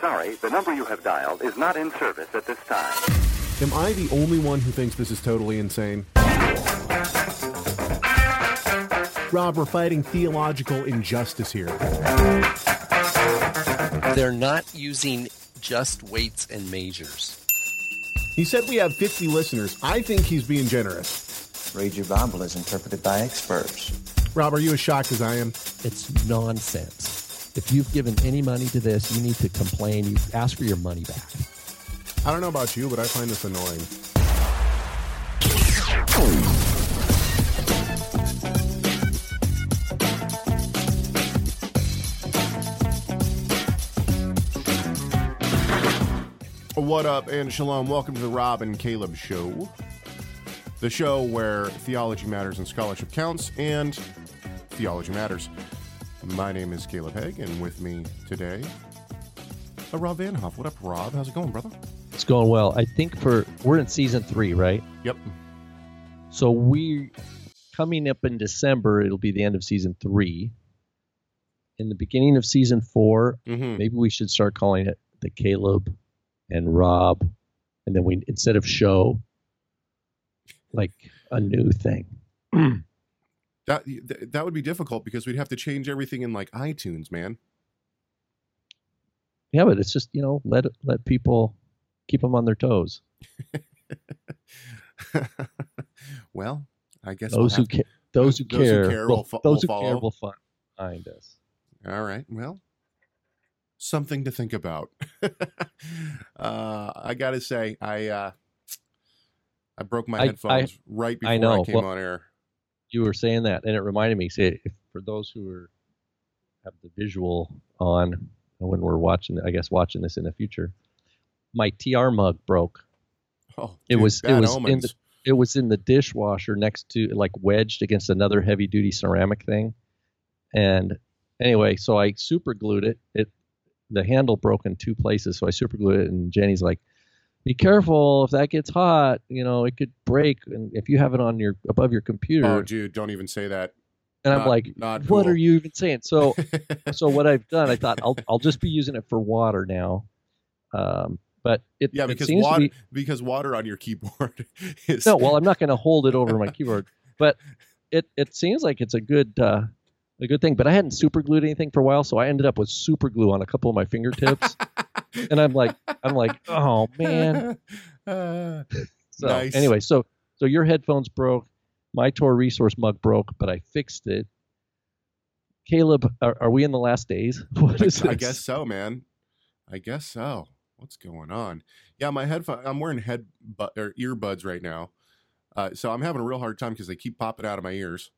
sorry, the number you have dialed is not in service at this time. Am I the only one who thinks this is totally insane? Rob, we're fighting theological injustice here. They're not using just weights and measures. He said we have 50 listeners. I think he's being generous. Read your Bible as interpreted by experts. Rob, are you as shocked as I am? It's nonsense. If you've given any money to this, you need to complain. You ask for your money back. I don't know about you, but I find this annoying. What up, and shalom. Welcome to the Rob and Caleb Show, the show where theology matters and scholarship counts, and theology matters. My name is Caleb Hegg, and with me today, uh, Rob Van Hoff. What up, Rob? How's it going, brother? It's going well. I think for we're in season three, right? Yep. So we coming up in December, it'll be the end of season three. In the beginning of season 4 Mm-hmm. maybe we should start calling it the Caleb and Rob, and then we instead of show, like a new thing. That th- that would be difficult because we'd have to change everything in like iTunes, man. Yeah, but it's just you know let let people keep them on their toes. well, I guess Those who we'll have ca- those who those who care, care will, will fo- those will who care follow. will find us. All right. Well, something to think about. uh, I got to say, I uh, I broke my I- headphones I- right before I I, came Well- on air. You were saying that, and it reminded me. Say, if, for those who are have the visual on uh, when we're watching, I guess watching this in the future, my TR mug broke. Oh, It dude, was- it was in the- It was in the dishwasher next to, like, wedged against another heavy duty ceramic thing, and anyway, so I super glued it. It the handle broke in two places, so I super glued it. And Jenny's like, "Be careful if that gets hot. You know, it could break. And if you have it on your above your computer, Oh, dude, don't even say that. and I'm like, not what cool. are you even saying? So, so what I've done, I thought I'll I'll just be using it for water now. Um, but it yeah, it because seems water be- because water on your keyboard is no, well, I'm not going to hold it over my keyboard, but it it seems like it's a good uh, a good thing. But I hadn't super glued anything for a while, so I ended up with super glue on a couple of my fingertips, and I'm like, I'm like, oh man. Uh, So Nice. anyway, so so your headphones broke, my TorahResource mug broke, but I fixed it. Caleb, are, are we in the last days? What is I this? guess so, man. I guess so. What's going on? Yeah, my headphone. I'm wearing head bu- or earbuds right now, uh, so I'm having a real hard time because they keep popping out of my ears.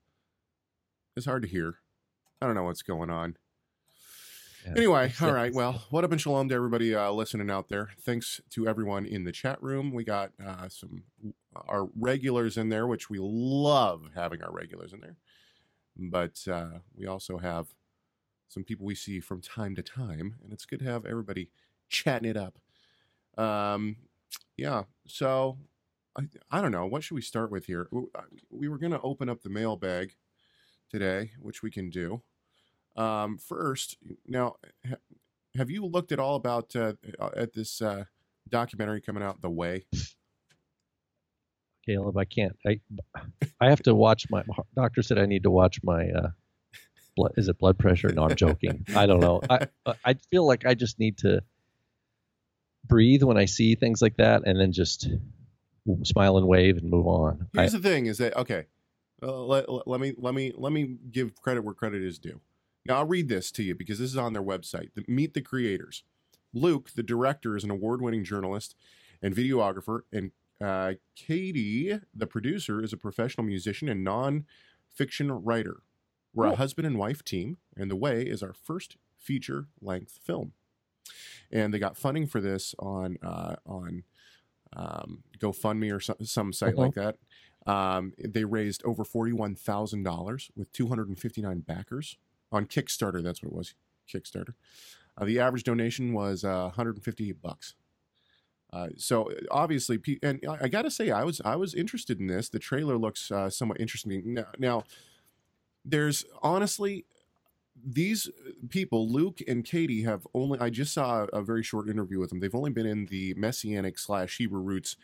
It's hard to hear. I don't know what's going on. Yeah, Anyway, all right. Well, what up and shalom to everybody uh, listening out there. Thanks to everyone in the chat room. We got uh, some our regulars in there, which we love having our regulars in there. But uh, we also have some people we see from time to time, and it's good to have everybody chatting it up. Um, yeah. So I, I don't know. What should we start with here? Uh, We were going to open up the mailbag today, which we can do. Um, first, now, ha- have you looked at all about uh, at this uh, documentary coming out, The Way? Caleb, I can't. I I have to watch my doctor said I need to watch my uh blood is it blood pressure? No, I'm joking. I don't know. I I feel like I just need to breathe when I see things like that and then just smile and wave and move on. I, Here's the thing: is that okay? Uh, let, let, me let me let me give credit where credit is due. Now I'll read this to you because this is on their website. The, meet the creators. Luke, the director, is an award-winning journalist and videographer, and uh, Katie, the producer, is a professional musician and non-fiction writer. We're a husband and wife team, and The Way is our first feature-length film. And they got funding for this on uh, on um, GoFundMe or some, some site Uh-huh. like that. Um, they raised over forty-one thousand dollars with two hundred and fifty-nine backers on Kickstarter. That's what it was, Kickstarter. Uh, the average donation was uh, one hundred and fifty-eight bucks. Uh, so obviously, and I, I got to say, I was I was interested in this. The trailer looks uh, somewhat interesting. Now, now, there's honestly these people, Luke and Katie, have only. I just saw a very short interview with them. They've only been in the Messianic slash Hebrew roots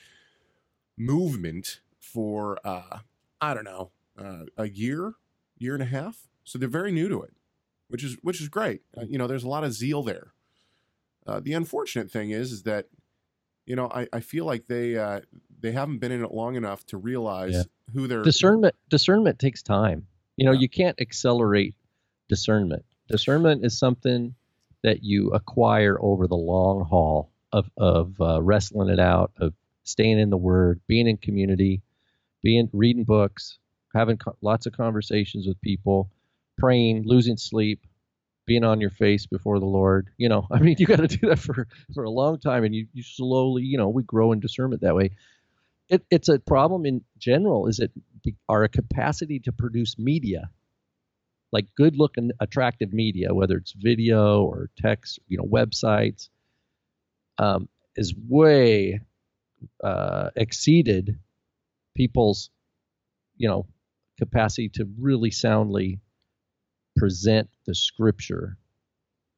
movement for uh, I don't know uh, a year, year and a half. So they're very new to it, which is which is great. Uh, you know, there's a lot of zeal there. Uh, the unfortunate thing is, is that you know I, I feel like they uh, they haven't been in it long enough to realize Yeah. who they're discernment discernment takes time you know Yeah. you can't accelerate discernment discernment is something that you acquire over the long haul of of uh, wrestling it out of staying in the word being in community being reading books having co- lots of conversations with people praying losing sleep being on your face before the lord. You know i mean you got to do that for for a long time and you, you slowly you know we grow in discernment that way. It, it's a problem in general is it our capacity to produce media like good looking attractive media whether it's video or text you know websites um, is way uh, exceeded people's you know capacity to really soundly present the scripture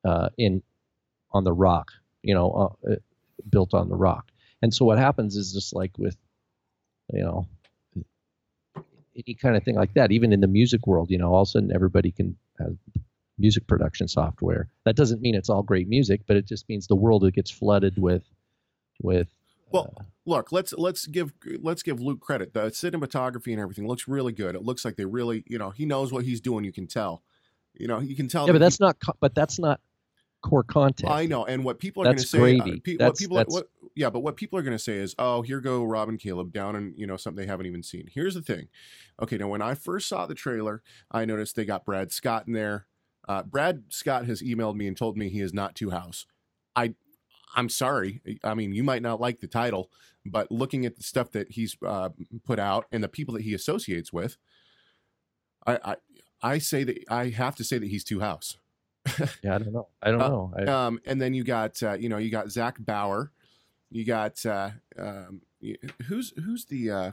uh, in on the rock you know uh, uh, built on the rock. And so what happens is just like with you know any kind of thing like that even in the music world you know all of a sudden everybody can have music production software. That doesn't mean it's all great music but it just means the world gets flooded with with Well, look, let's let's give let's give Luke credit. The cinematography and everything looks really good. It looks like they really, you know, he knows what he's doing. You can tell. You know, you can tell. yeah that but he- that's not co- but that's not core content I know, and what people are going to say, uh, pe- what people, that's- what, yeah, but what people are going to say is, oh, here go Rob and Caleb down and you know something they haven't even seen. Here's the thing, okay, now when I first saw the trailer, I noticed they got Brad Scott in there. Uh, Brad Scott has emailed me and told me he is not Two House. I, I'm sorry. I mean, you might not like the title, but looking at the stuff that he's uh, put out and the people that he associates with, I, I, I say that I have to say that he's Two House. yeah i don't know i don't Uh, know I, Um, and then you got uh, you know you got Zach Bauer, you got uh, um, who's who's the uh,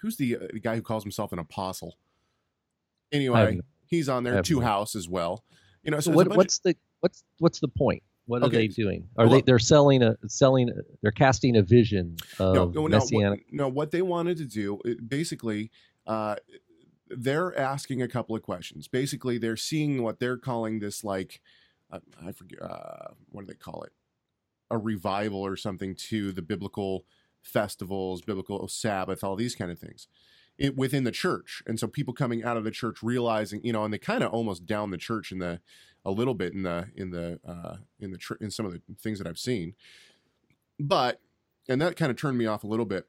who's the, uh, guy who calls himself an apostle. Anyway, he's on there. Two House as well. You know, so so there's a what, what's the what's what's the point what are Okay. they doing are Well- they they're selling a selling they're casting a vision of, no, no, messianic what, no, what they wanted to do basically. Uh, they're asking a couple of questions. Basically, they're seeing what they're calling this like, uh, I forget, uh, what do they call it? A revival or something to the biblical festivals, biblical Sabbath, all these kind of things it, within the church. And so people coming out of the church realizing, you know, and they kind of almost down the church in the a little bit in the in the uh, in the tr- in some of the things that I've seen. But and that kind of turned me off a little bit.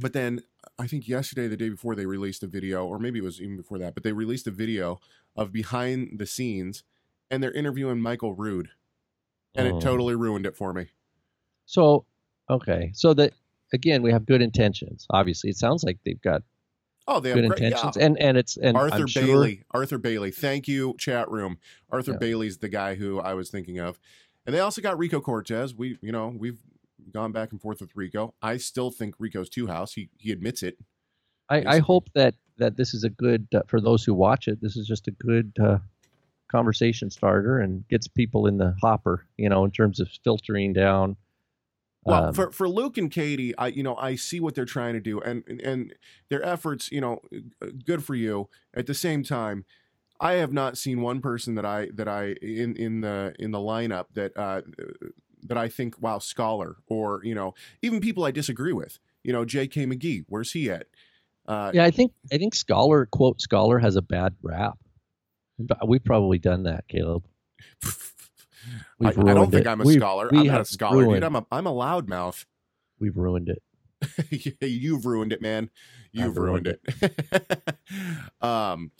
But then I think yesterday, the day before, they released a video, or maybe it was even before that, but they released a video of behind the scenes, and they're interviewing Michael Rood, and Oh. it totally ruined it for me. So, okay. So that again, we have good intentions. Obviously, it sounds like they've got Oh, they have good great, intentions, yeah. and and it's and Arthur I'm sure- Bailey. Arthur Bailey. Thank you, chat room. Arthur Yeah. Bailey's the guy who I was thinking of. And they also got Rico Cortes. We, you know, we've gone back and forth with Rico. I still think Rico's two house. He he admits it. I, I hope that that this is a good uh, for those who watch it. This is just a good uh, conversation starter and gets people in the hopper. You know, in terms of filtering down. Well, um, for for Luke and Katie, I you know I see what they're trying to do, and and their efforts, you know, good for you. At the same time, I have not seen one person that I that I in in the in the lineup that uh, that I think wow scholar or you know even people I disagree with. You know, J.K. McKee, where's he at? Uh, yeah, I think I think scholar quote scholar has a bad rap. We've probably done that, Caleb. I, I don't think it. I'm a We've- scholar. I'm not a scholar, dude. I'm a I'm a loudmouth. We've ruined it. You've ruined it, man. You've ruined, ruined it. um,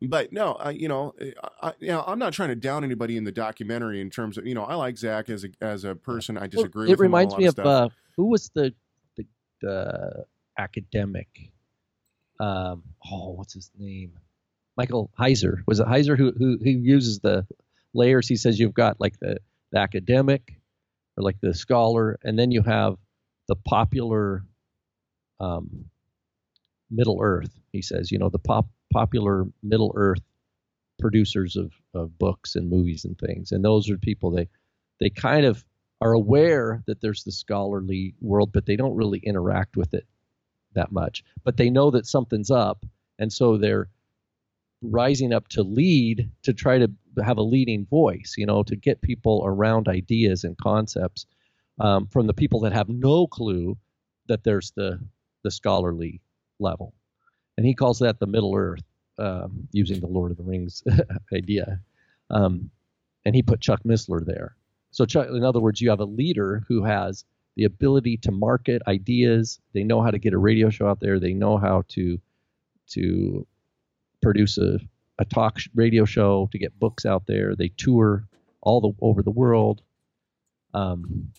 but no, I, you know, I, you know, I'm not trying to down anybody in the documentary in terms of, you know, I like Zach as a as a person. I Well, disagree. it with him a reminds me of stuff. uh, who was the the, the academic. Um, oh, what's his name? Michael Heiser. Was it Heiser who who who uses the layers? He says you've got like the, the academic or like the scholar, and then you have the popular um, Middle Earth. He says, you know, the pop popular Middle Earth producers of, of books and movies and things. And those are people they they kind of are aware that there's the scholarly world, but they don't really interact with it that much. But they know that something's up, and so they're rising up to lead to try to have a leading voice, you know, to get people around ideas and concepts um, from the people that have no clue that there's the the scholarly level, and he calls that the Middle Earth, um, using the Lord of the Rings idea, um, and he put Chuck Missler there. So, Chuck, in other words, you have a leader who has the ability to market ideas. They know how to get a radio show out there. They know how to to produce a, a talk radio show to get books out there. They tour all the over the world. Um,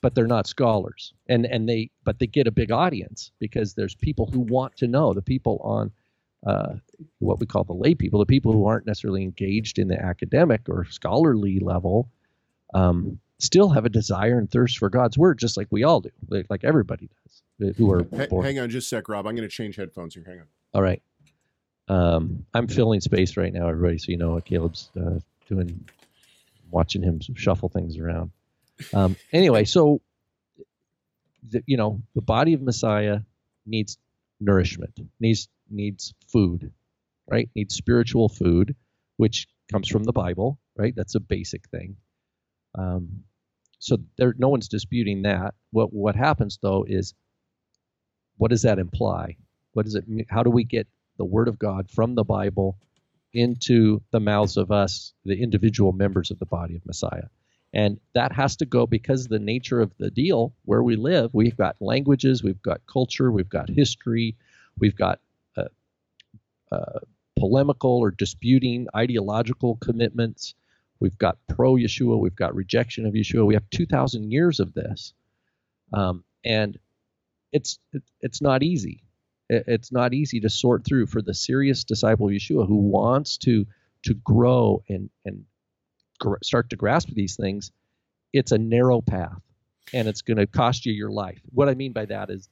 but they're not scholars. And and they but they get a big audience because there's people who want to know. The people on uh, what we call the lay people the people who aren't necessarily engaged in the academic or scholarly level um, still have a desire and thirst for god's word just like we all do like, like everybody does who are H- hang on just a sec rob. I'm going to change headphones here. Hang on. All right um, i'm filling space right now everybody so you know what caleb's uh, doing watching him shuffle things around um, anyway, so the, you know the body of Messiah needs nourishment, needs needs food, right? Needs spiritual food, which comes from the Bible, right? That's a basic thing. Um, so there, no one's disputing that. What what happens though is, what does that imply? What does it? How do we get the Word of God from the Bible into the mouths of us, the individual members of the body of Messiah? And that has to go because the nature of the deal where we live, we've got languages, we've got culture, we've got history, we've got uh, uh, polemical or disputing ideological commitments, we've got pro Yeshua, we've got rejection of Yeshua. We have 2,000 years of this. Um, and it's it's not easy. It's not easy to sort through for the serious disciple of Yeshua who wants to to grow and and start to grasp these things, it's a narrow path and it's going to cost you your life. What I mean by that is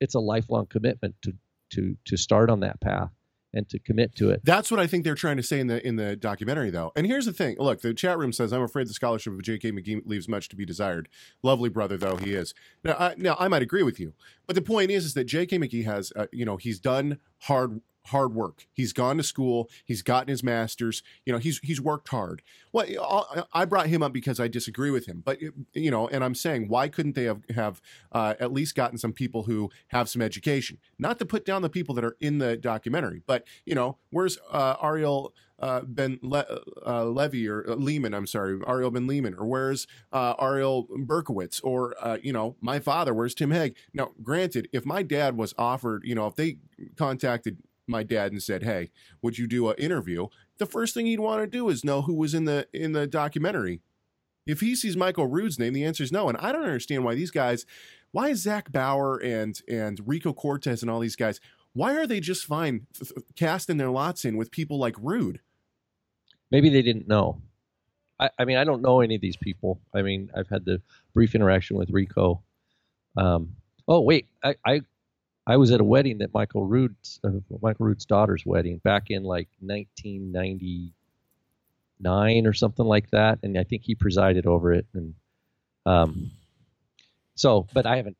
it's a lifelong commitment to to to start on that path and to commit to it. That's what I think they're trying to say in the in the documentary, though. And here's the thing: look, the chat room says, "I'm afraid the scholarship of J.K. McKee leaves much to be desired." Lovely brother, though he is. Now, I, now I might agree with you, but the point is, is that J.K. McKee has, uh, you know, he's done hard hard work. He's gone to school. He's gotten his master's. You know, he's he's worked hard. Well, I brought him up because I disagree with him. But you know, and I'm saying, why couldn't they have have uh, at least gotten some people who have some education? Not to put down the people that are in the documentary, but you know, where's uh, Ariel? Uh, ben Le- uh, Levy or uh, Lehman, I'm sorry, Ariel Ben Lehman, or where's uh, Ariel Berkowitz, or uh, you know, my father, where's Tim Hegg? Now, granted, if my dad was offered, you know, if they contacted my dad and said, "Hey, would you do an interview?" The first thing he'd want to do is know who was in the in the documentary. If he sees Michael Rood's name, the answer is no. And I don't understand why these guys, why is Zach Bauer and and Rico Cortes and all these guys, why are they just fine casting their lots in with people like Rood? Maybe they didn't know. I, I mean, I don't know any of these people. I mean, I've had the brief interaction with Rico. Um, oh wait, I, I I was at a wedding that Michael Rood's uh, Michael Rood's daughter's wedding back in like 1999 or something like that, and I think he presided over it. And um, so, but I haven't.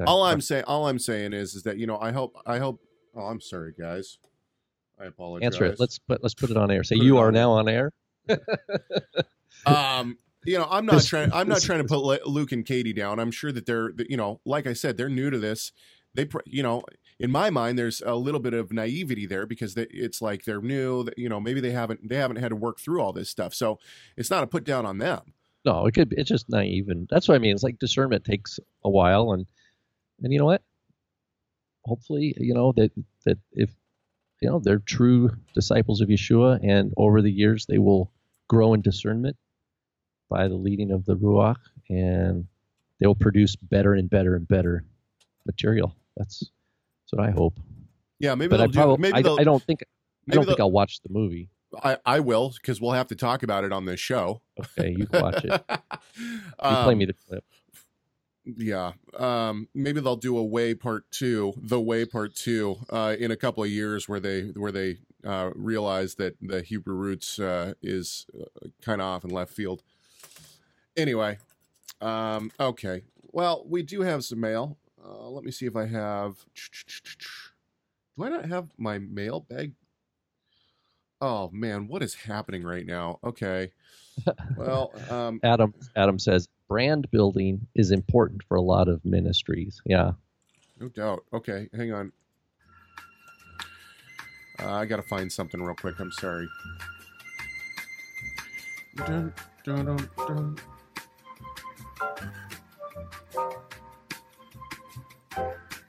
Uh, all I'm saying, all I'm saying is, is that you know, I hope, I hope. Oh, I'm sorry, guys. I apologize. Answer it. Let's put let's put it on air. Say you are now on air. um, you know, I'm not trying. I'm not trying to put Luke and Katie down. I'm sure that they're, you know, like I said, they're new to this they you know in my mind there's a little bit of naivety there because they, it's like they're new you know maybe they haven't they haven't had to work through all this stuff. So it's not a put down on them. No it could be, it's just naive and that's what i mean it's like discernment takes a while and and you know what? Hopefully you know that that if you know they're true disciples of yeshua and over the years they will grow in discernment by the leading of the ruach and they'll produce better and better and better material that's that's what I hope. Yeah, maybe. But I probably. Do, maybe I, I, don't think. I don't think I'll watch the movie. I, I will because we'll have to talk about it on this show. Okay, you watch it. you um, play me the clip. Yeah. Um, maybe they'll do a way part two, the way part two, uh, in a couple of years where they where they uh, realize that the Hebrew roots uh, is uh, kind of off in left field. Anyway, um, okay. Well, we do have some mail. Uh, let me see if I have. Do I not have my mail bag? Oh man, what is happening right now? Okay. Well, um, Adam Adam says brand building is important for a lot of ministries. Yeah. No doubt. Okay, hang on. Uh, I gotta find something real quick. I'm sorry. Dun, dun, dun.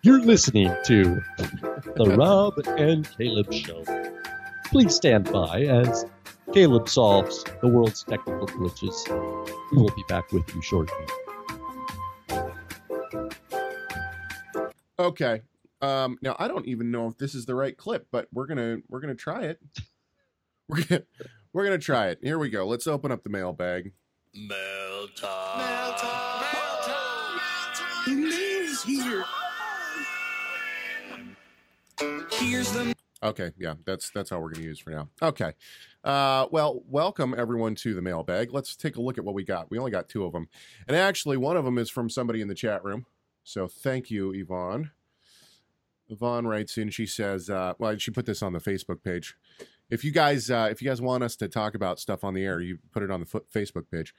You're listening to the Rob and Caleb Show. Please stand by as Caleb solves the world's technical glitches. We will be back with you shortly. Okay. Um, now I don't even know if this is the right clip, but we're gonna we're gonna try it. We're gonna we're gonna try it. Here we go. Let's open up the mailbag. Mail time. Mail time. Mail time. Mail's here. Here's the Okay, yeah, that's that's how we're going to use for now. Okay, uh, well, welcome everyone to the mailbag. Let's take a look at what we got. We only got two of them, and actually, one of them is from somebody in the chat room. So thank you, Yvonne. Yvonne writes in. She says, uh, "Well, she put this on the Facebook page. If you guys, uh, if you guys want us to talk about stuff on the air, you put it on the Facebook page."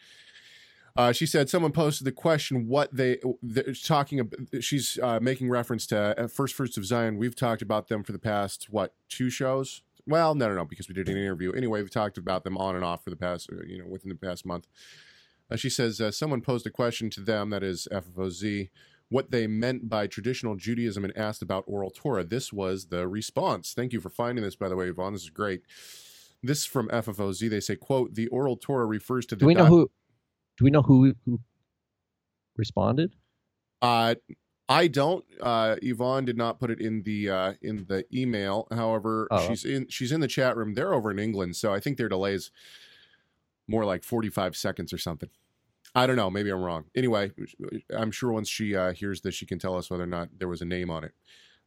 Uh, she said someone posted the question what they they're talking about. She's uh, making reference to uh, First Fruits of Zion. We've talked about them for the past what two shows? Well, no, no, no, because we did an interview. Anyway, we've talked about them on and off for the past, uh, you know, within the past month. Uh, she says uh, someone posed a question to them, that is FFOZ, what they meant by traditional Judaism and asked about oral Torah. This was the response. Thank you for finding this, by the way, Yvonne. This is great. This from FFOZ. They say, "quote The oral Torah refers to the." Do we know di- who? Do we know who who responded? Uh, I don't. Uh, Yvonne did not put it in the uh, in the email. However, Oh. she's in she's in the chat room. They're over in England, so I think their delay is more like forty five seconds or something. I don't know. Maybe I'm wrong. Anyway, I'm sure once she uh, hears this, she can tell us whether or not there was a name on it.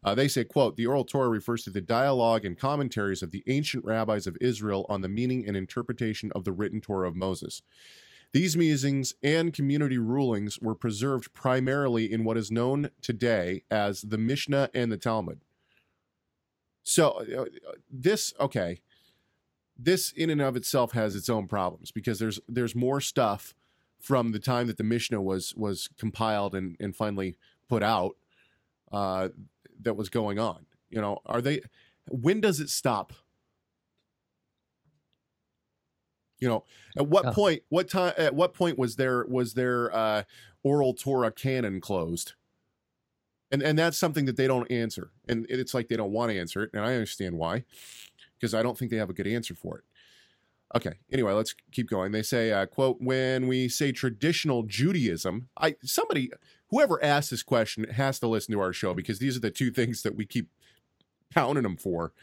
Uh, they say, "quote The oral Torah refers to the dialogue and commentaries of the ancient rabbis of Israel on the meaning and interpretation of the written Torah of Moses." These musings and community rulings were preserved primarily in what is known today as the Mishnah and the Talmud. So, uh, this, okay, this in and of itself has its own problems because there's there's more stuff from the time that the Mishnah was was compiled and, and finally put out uh, that was going on. You know, are they? When does it stop? You know, at what point? What time? At what point was there was there uh, oral Torah canon closed? And and that's something that they don't answer, and it's like they don't want to answer it, and I understand why, because I don't think they have a good answer for it. Okay. Anyway, let's keep going. They say, uh, "quote When we say traditional Judaism, I somebody whoever asked this question has to listen to our show because these are the two things that we keep pounding them for."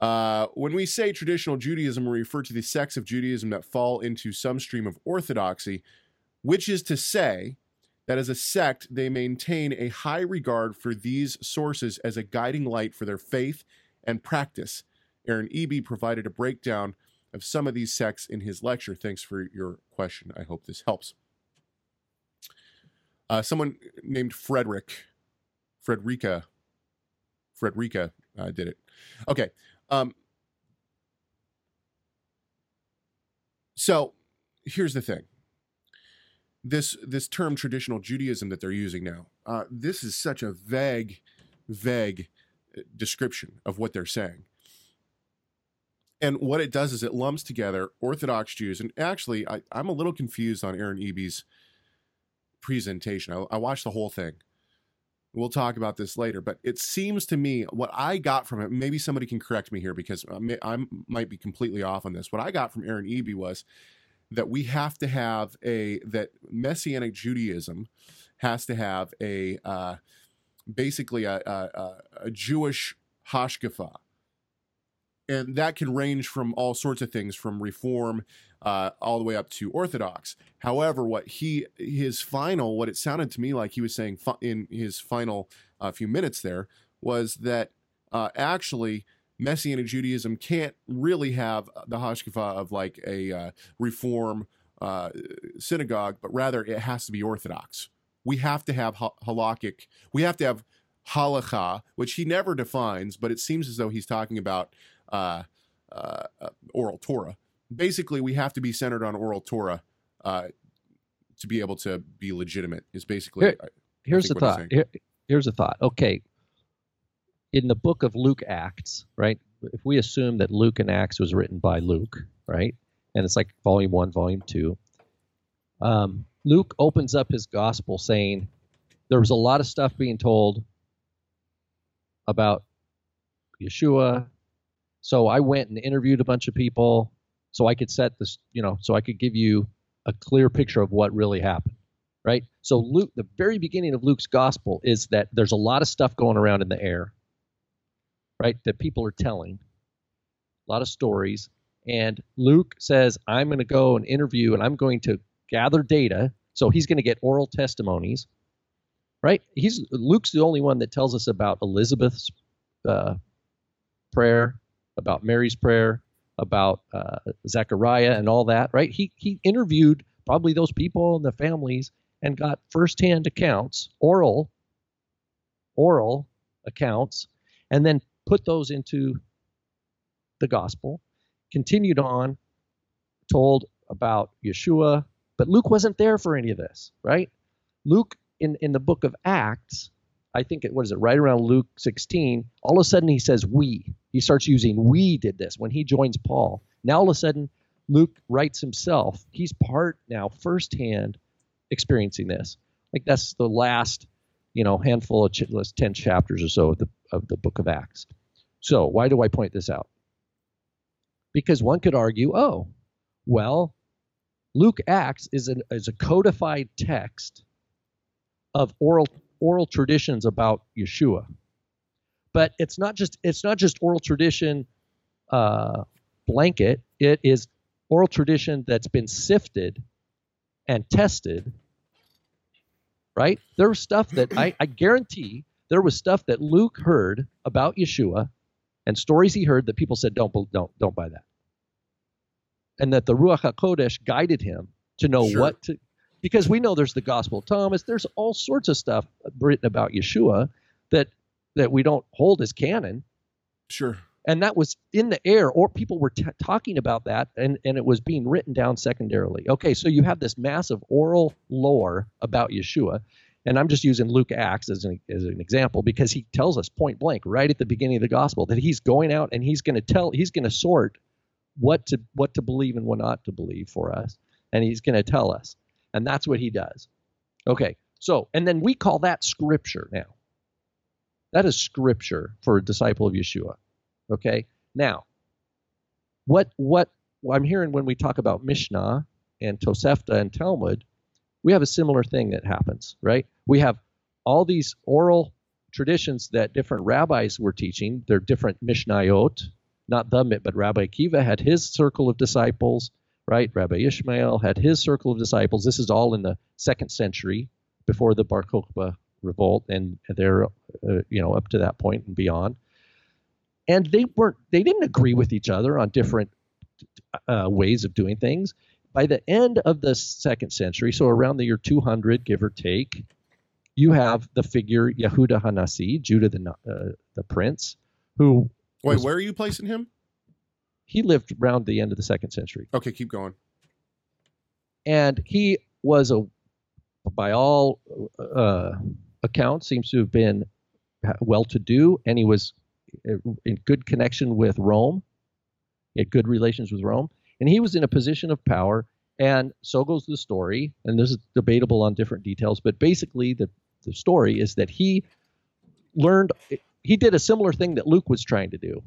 Uh, when we say traditional Judaism, we refer to the sects of Judaism that fall into some stream of orthodoxy, which is to say that as a sect, they maintain a high regard for these sources as a guiding light for their faith and practice. Aaron Eby provided a breakdown of some of these sects in his lecture. Thanks for your question. I hope this helps. Uh, someone named Frederick, Frederica, Frederica uh, did it. Okay. Um, so here's the thing. This this term traditional Judaism that they're using now, uh, this is such a vague, vague uh, description of what they're saying. And what it does is it lumps together Orthodox Jews. And actually, I, I'm a little confused on Aaron Eby's presentation. I, I watched the whole thing. We'll talk about this later, but it seems to me what I got from it. Maybe somebody can correct me here because I, may, I might be completely off on this. What I got from Aaron Eby was that we have to have a that Messianic Judaism has to have a uh, basically a, a, a- Jewish hashkafa, and that can range from all sorts of things, from reform uh, all the way up to orthodox. However, what he his final, what it sounded to me like he was saying fi- in his final uh, few minutes there was that uh, actually Messianic Judaism can't really have the hashkafa of like a uh, reform uh, synagogue, but rather it has to be orthodox. We have to have ha- halakhic. We have to have halacha, which he never defines, but it seems as though he's talking about uh, uh, uh, oral Torah. Basically, we have to be centered on oral Torah uh, to be able to be legitimate. Is basically Here- I- Here's the think what he's thought. Here, here's a thought. Okay. In the book of Luke Acts, right? If we assume that Luke and Acts was written by Luke, right? And it's like volume one, volume two. Um, Luke opens up his gospel saying there was a lot of stuff being told about Yeshua. So I went and interviewed a bunch of people so I could set this, you know, so I could give you a clear picture of what really happened right? So Luke, the very beginning of Luke's gospel is that there's a lot of stuff going around in the air, right? That people are telling, a lot of stories, and Luke says, "I'm going to go and interview, and I'm going to gather data." So he's going to get oral testimonies, right? He's Luke's the only one that tells us about Elizabeth's uh, prayer, about Mary's prayer, about uh, Zechariah, and all that, right? He he interviewed probably those people and the families and got firsthand accounts, oral, oral accounts, and then put those into the gospel. Continued on, told about Yeshua, but Luke wasn't there for any of this, right? Luke in in the book of Acts, I think it what is it right around Luke 16. All of a sudden he says we. He starts using we did this when he joins Paul. Now all of a sudden Luke writes himself. He's part now firsthand experiencing this. Like that's the last, you know, handful of ch- last ten chapters or so of the of the book of Acts. So why do I point this out? Because one could argue, oh, well, Luke Acts is an is a codified text of oral oral traditions about Yeshua. But it's not just it's not just oral tradition uh, blanket. It is oral tradition that's been sifted and tested, right? There was stuff that I, I guarantee there was stuff that Luke heard about Yeshua and stories he heard that people said, don't, don't, don't buy that. And that the Ruach HaKodesh guided him to know Sure. what to, because we know there's the Gospel of Thomas, there's all sorts of stuff written about Yeshua that, that we don't hold as canon. Sure. and that was in the air or people were t- talking about that and, and it was being written down secondarily. Okay so you have this massive oral lore about yeshua and i'm just using luke acts as an, as an example because he tells us point blank right at the beginning of the gospel that he's going out and he's going to tell he's going to sort what to what to believe and what not to believe for us and he's going to tell us and that's what he does okay so and then we call that scripture now that is scripture for a disciple of yeshua Okay. Now, what what I'm hearing when we talk about Mishnah and Tosefta and Talmud, we have a similar thing that happens, right? We have all these oral traditions that different rabbis were teaching. They're different Mishnayot, not the but Rabbi Akiva had his circle of disciples, right? Rabbi Ishmael had his circle of disciples. This is all in the second century before the Bar Kokhba revolt, and they're uh, you know up to that point and beyond and they weren't they didn't agree with each other on different uh, ways of doing things by the end of the second century so around the year 200 give or take you have the figure yehuda hanasi judah the uh, the prince who Wait, Was- where are you placing him? He lived around the end of the second century Okay, keep going. and he was a by all uh, accounts seems to have been well to do and he was uh, in good connection with Rome he had good relations with Rome and he was in a position of power and so goes the story and this is debatable on different details but basically the the story is that he learned he did a similar thing that Luke was trying to do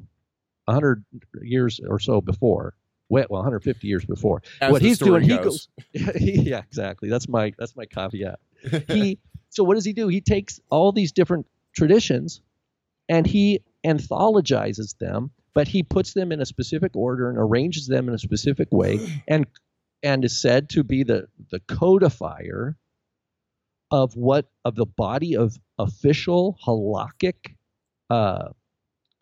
100 years or so before well 150 years before As what he's doing, he goes. goes, yeah, exactly. That's my that's my caveat. He so what does he do? He takes all these different traditions, and he anthologizes them but he puts them in a specific order and arranges them in a specific way, and and is said to be the the codifier of what of the body of official halakhic uh,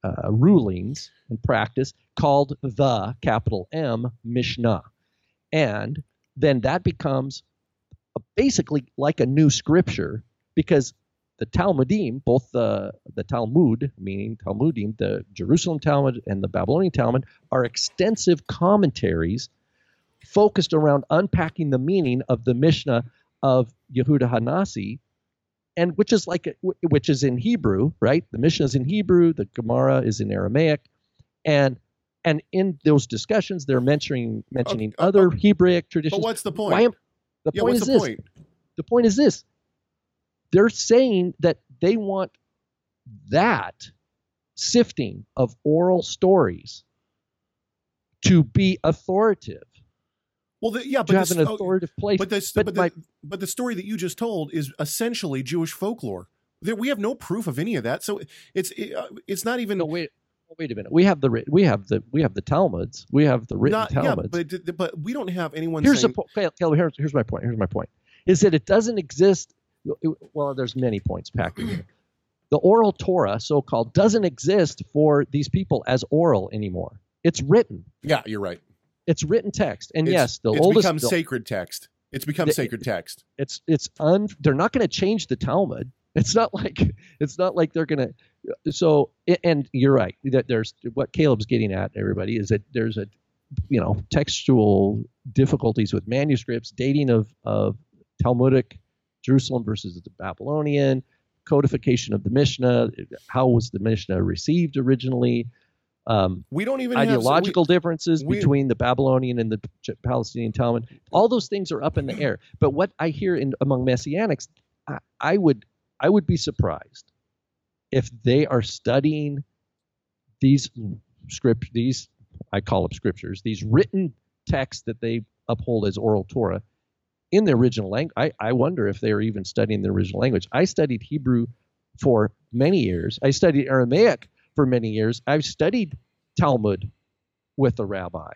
uh, rulings and practice called the capital M Mishnah, and then that becomes basically like a new scripture because the Talmudim, both the the Talmud, meaning Talmudim, the Jerusalem Talmud and the Babylonian Talmud, are extensive commentaries focused around unpacking the meaning of the Mishnah of Yehuda Hanasi, and which is like which is in Hebrew, right? The Mishnah is in Hebrew, the Gemara is in Aramaic, and and in those discussions, they're mentioning mentioning Okay, other uh, Hebraic traditions. But what's the point? Why am, the yeah, point what's is the this. point? The point is this. They're saying that they want that sifting of oral stories to be authoritative, Well, the, yeah, but have this, an oh, authoritative place. but this, but but, my- the, but the story that you just told is essentially Jewish folklore. There, we have no proof of any of that, so it's it, uh, it's not even no, wait, wait a minute. We have the we have the we have the Talmuds. We have the written not yeah, Talmuds. but but we don't have anyone here's saying the point. Caleb, here's, here's my point. Here's my point. Is that it doesn't exist. Well, there's many points packed in here. The oral Torah, so-called, doesn't exist for these people as oral anymore. It's written. yeah, you're right. It's written text. And It's- yes, the it's oldest. become the- sacred text. It's become The- sacred text. it's it's un. They're not going to change the Talmud. It's not like it's not like they're going to. So and you're right that there's what Caleb's getting at. Everybody is that there's a you know textual difficulties with manuscripts, dating of of Talmudic Jerusalem versus the Babylonian, codification of the Mishnah. How was the Mishnah received originally? Um, We don't even have- so we- ideological differences we- between the Babylonian and the Palestinian Talmud. All those things are up in the air. But what I hear in among messianics, I, I would I would be surprised if they are studying these script these I call them scriptures these written texts that they uphold as oral Torah in the original language. I, I wonder if they are even studying the original language. I studied Hebrew for many years. I studied Aramaic for many years. I've studied Talmud with a rabbi.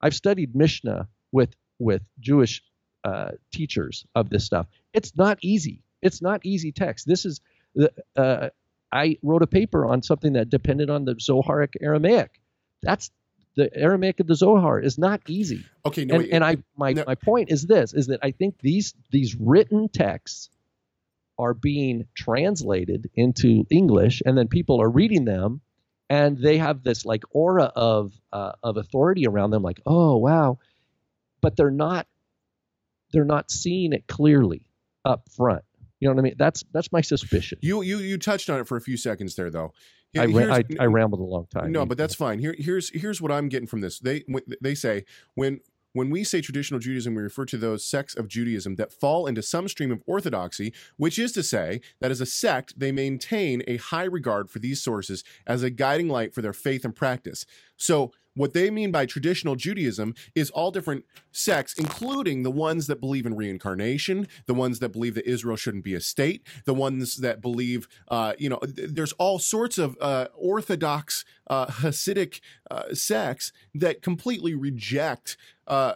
I've studied Mishnah with with Jewish uh, teachers of this stuff. It's not easy. It's not easy text. This is the. Uh, I wrote a paper on something that depended on the Zoharic Aramaic. That's the Aramaic of the Zohar is not easy. Okay, no, and, wait, and I my, no. my point is this is that I think these these written texts are being translated into English and then people are reading them and they have this like aura of uh, of authority around them like oh wow but they're not they're not seeing it clearly up front you know what I mean that's that's my suspicion you you you touched on it for a few seconds there, though. I, ra- I I rambled a long time No, but that's fine. Here, here's here's what I'm getting from this. They they say when when we say traditional Judaism, we refer to those sects of Judaism that fall into some stream of orthodoxy, which is to say that as a sect they maintain a high regard for these sources as a guiding light for their faith and practice. So. What they mean by traditional Judaism is all different sects, including the ones that believe in reincarnation, the ones that believe that Israel shouldn't be a state, the ones that believe, uh, you know, th- there's all sorts of uh, orthodox uh, Hasidic uh, sects that completely reject uh,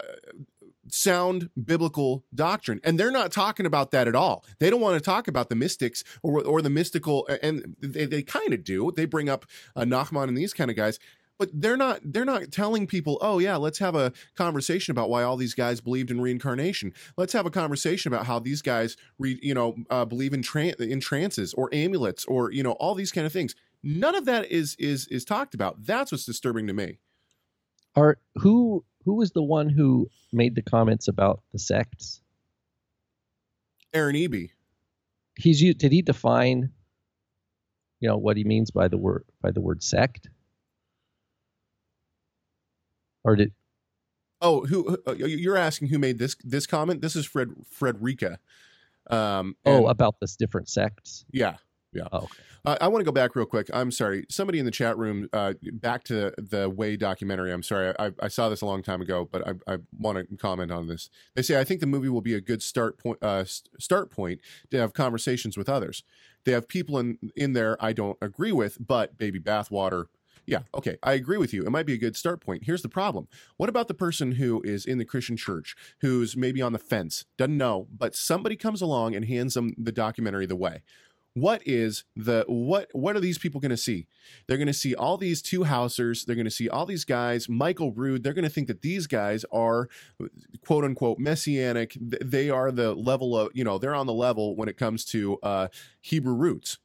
sound biblical doctrine, and they're not talking about that at all. They don't want to talk about the mystics or or the mystical, and they, they kind of do. They bring up uh, Nachman and these kind of guys. But they're not. They're not telling people, "Oh yeah, let's have a conversation about why all these guys believed in reincarnation. Let's have a conversation about how these guys, re, you know, uh, believe in tran- in trances or amulets or you know all these kind of things." None of that is is is talked about. That's what's disturbing to me. Are who who was the one who made the comments about the sects? Aaron Eby. He's did he define you know what he means by the word by the word sect? Or did Oh, who uh, you're asking who made this this comment? This is Fred Frederica. Um, oh about this different sects? yeah, yeah. Oh, okay. Uh, I want to go back real quick. I'm sorry. Somebody in the chat room, uh, back to the Way documentary. I'm sorry. I, I saw this a long time ago, but I, I want to comment on this. They say I think the movie will be a good start point. Uh, start point to have conversations with others. They have people in in there I don't agree with, but baby bathwater. Yeah, okay. I agree with you. It might be a good start point. Here's the problem. What about the person who is in the Christian church, who's maybe on the fence, doesn't know, but somebody comes along and hands them the documentary the way? What is the what what are these people going to see? They're going to see all these two housers, they're going to see all these guys, Michael Rood, they're going to think that these guys are quote unquote messianic. They are the level of, you know, they're on the level when it comes to uh Hebrew roots.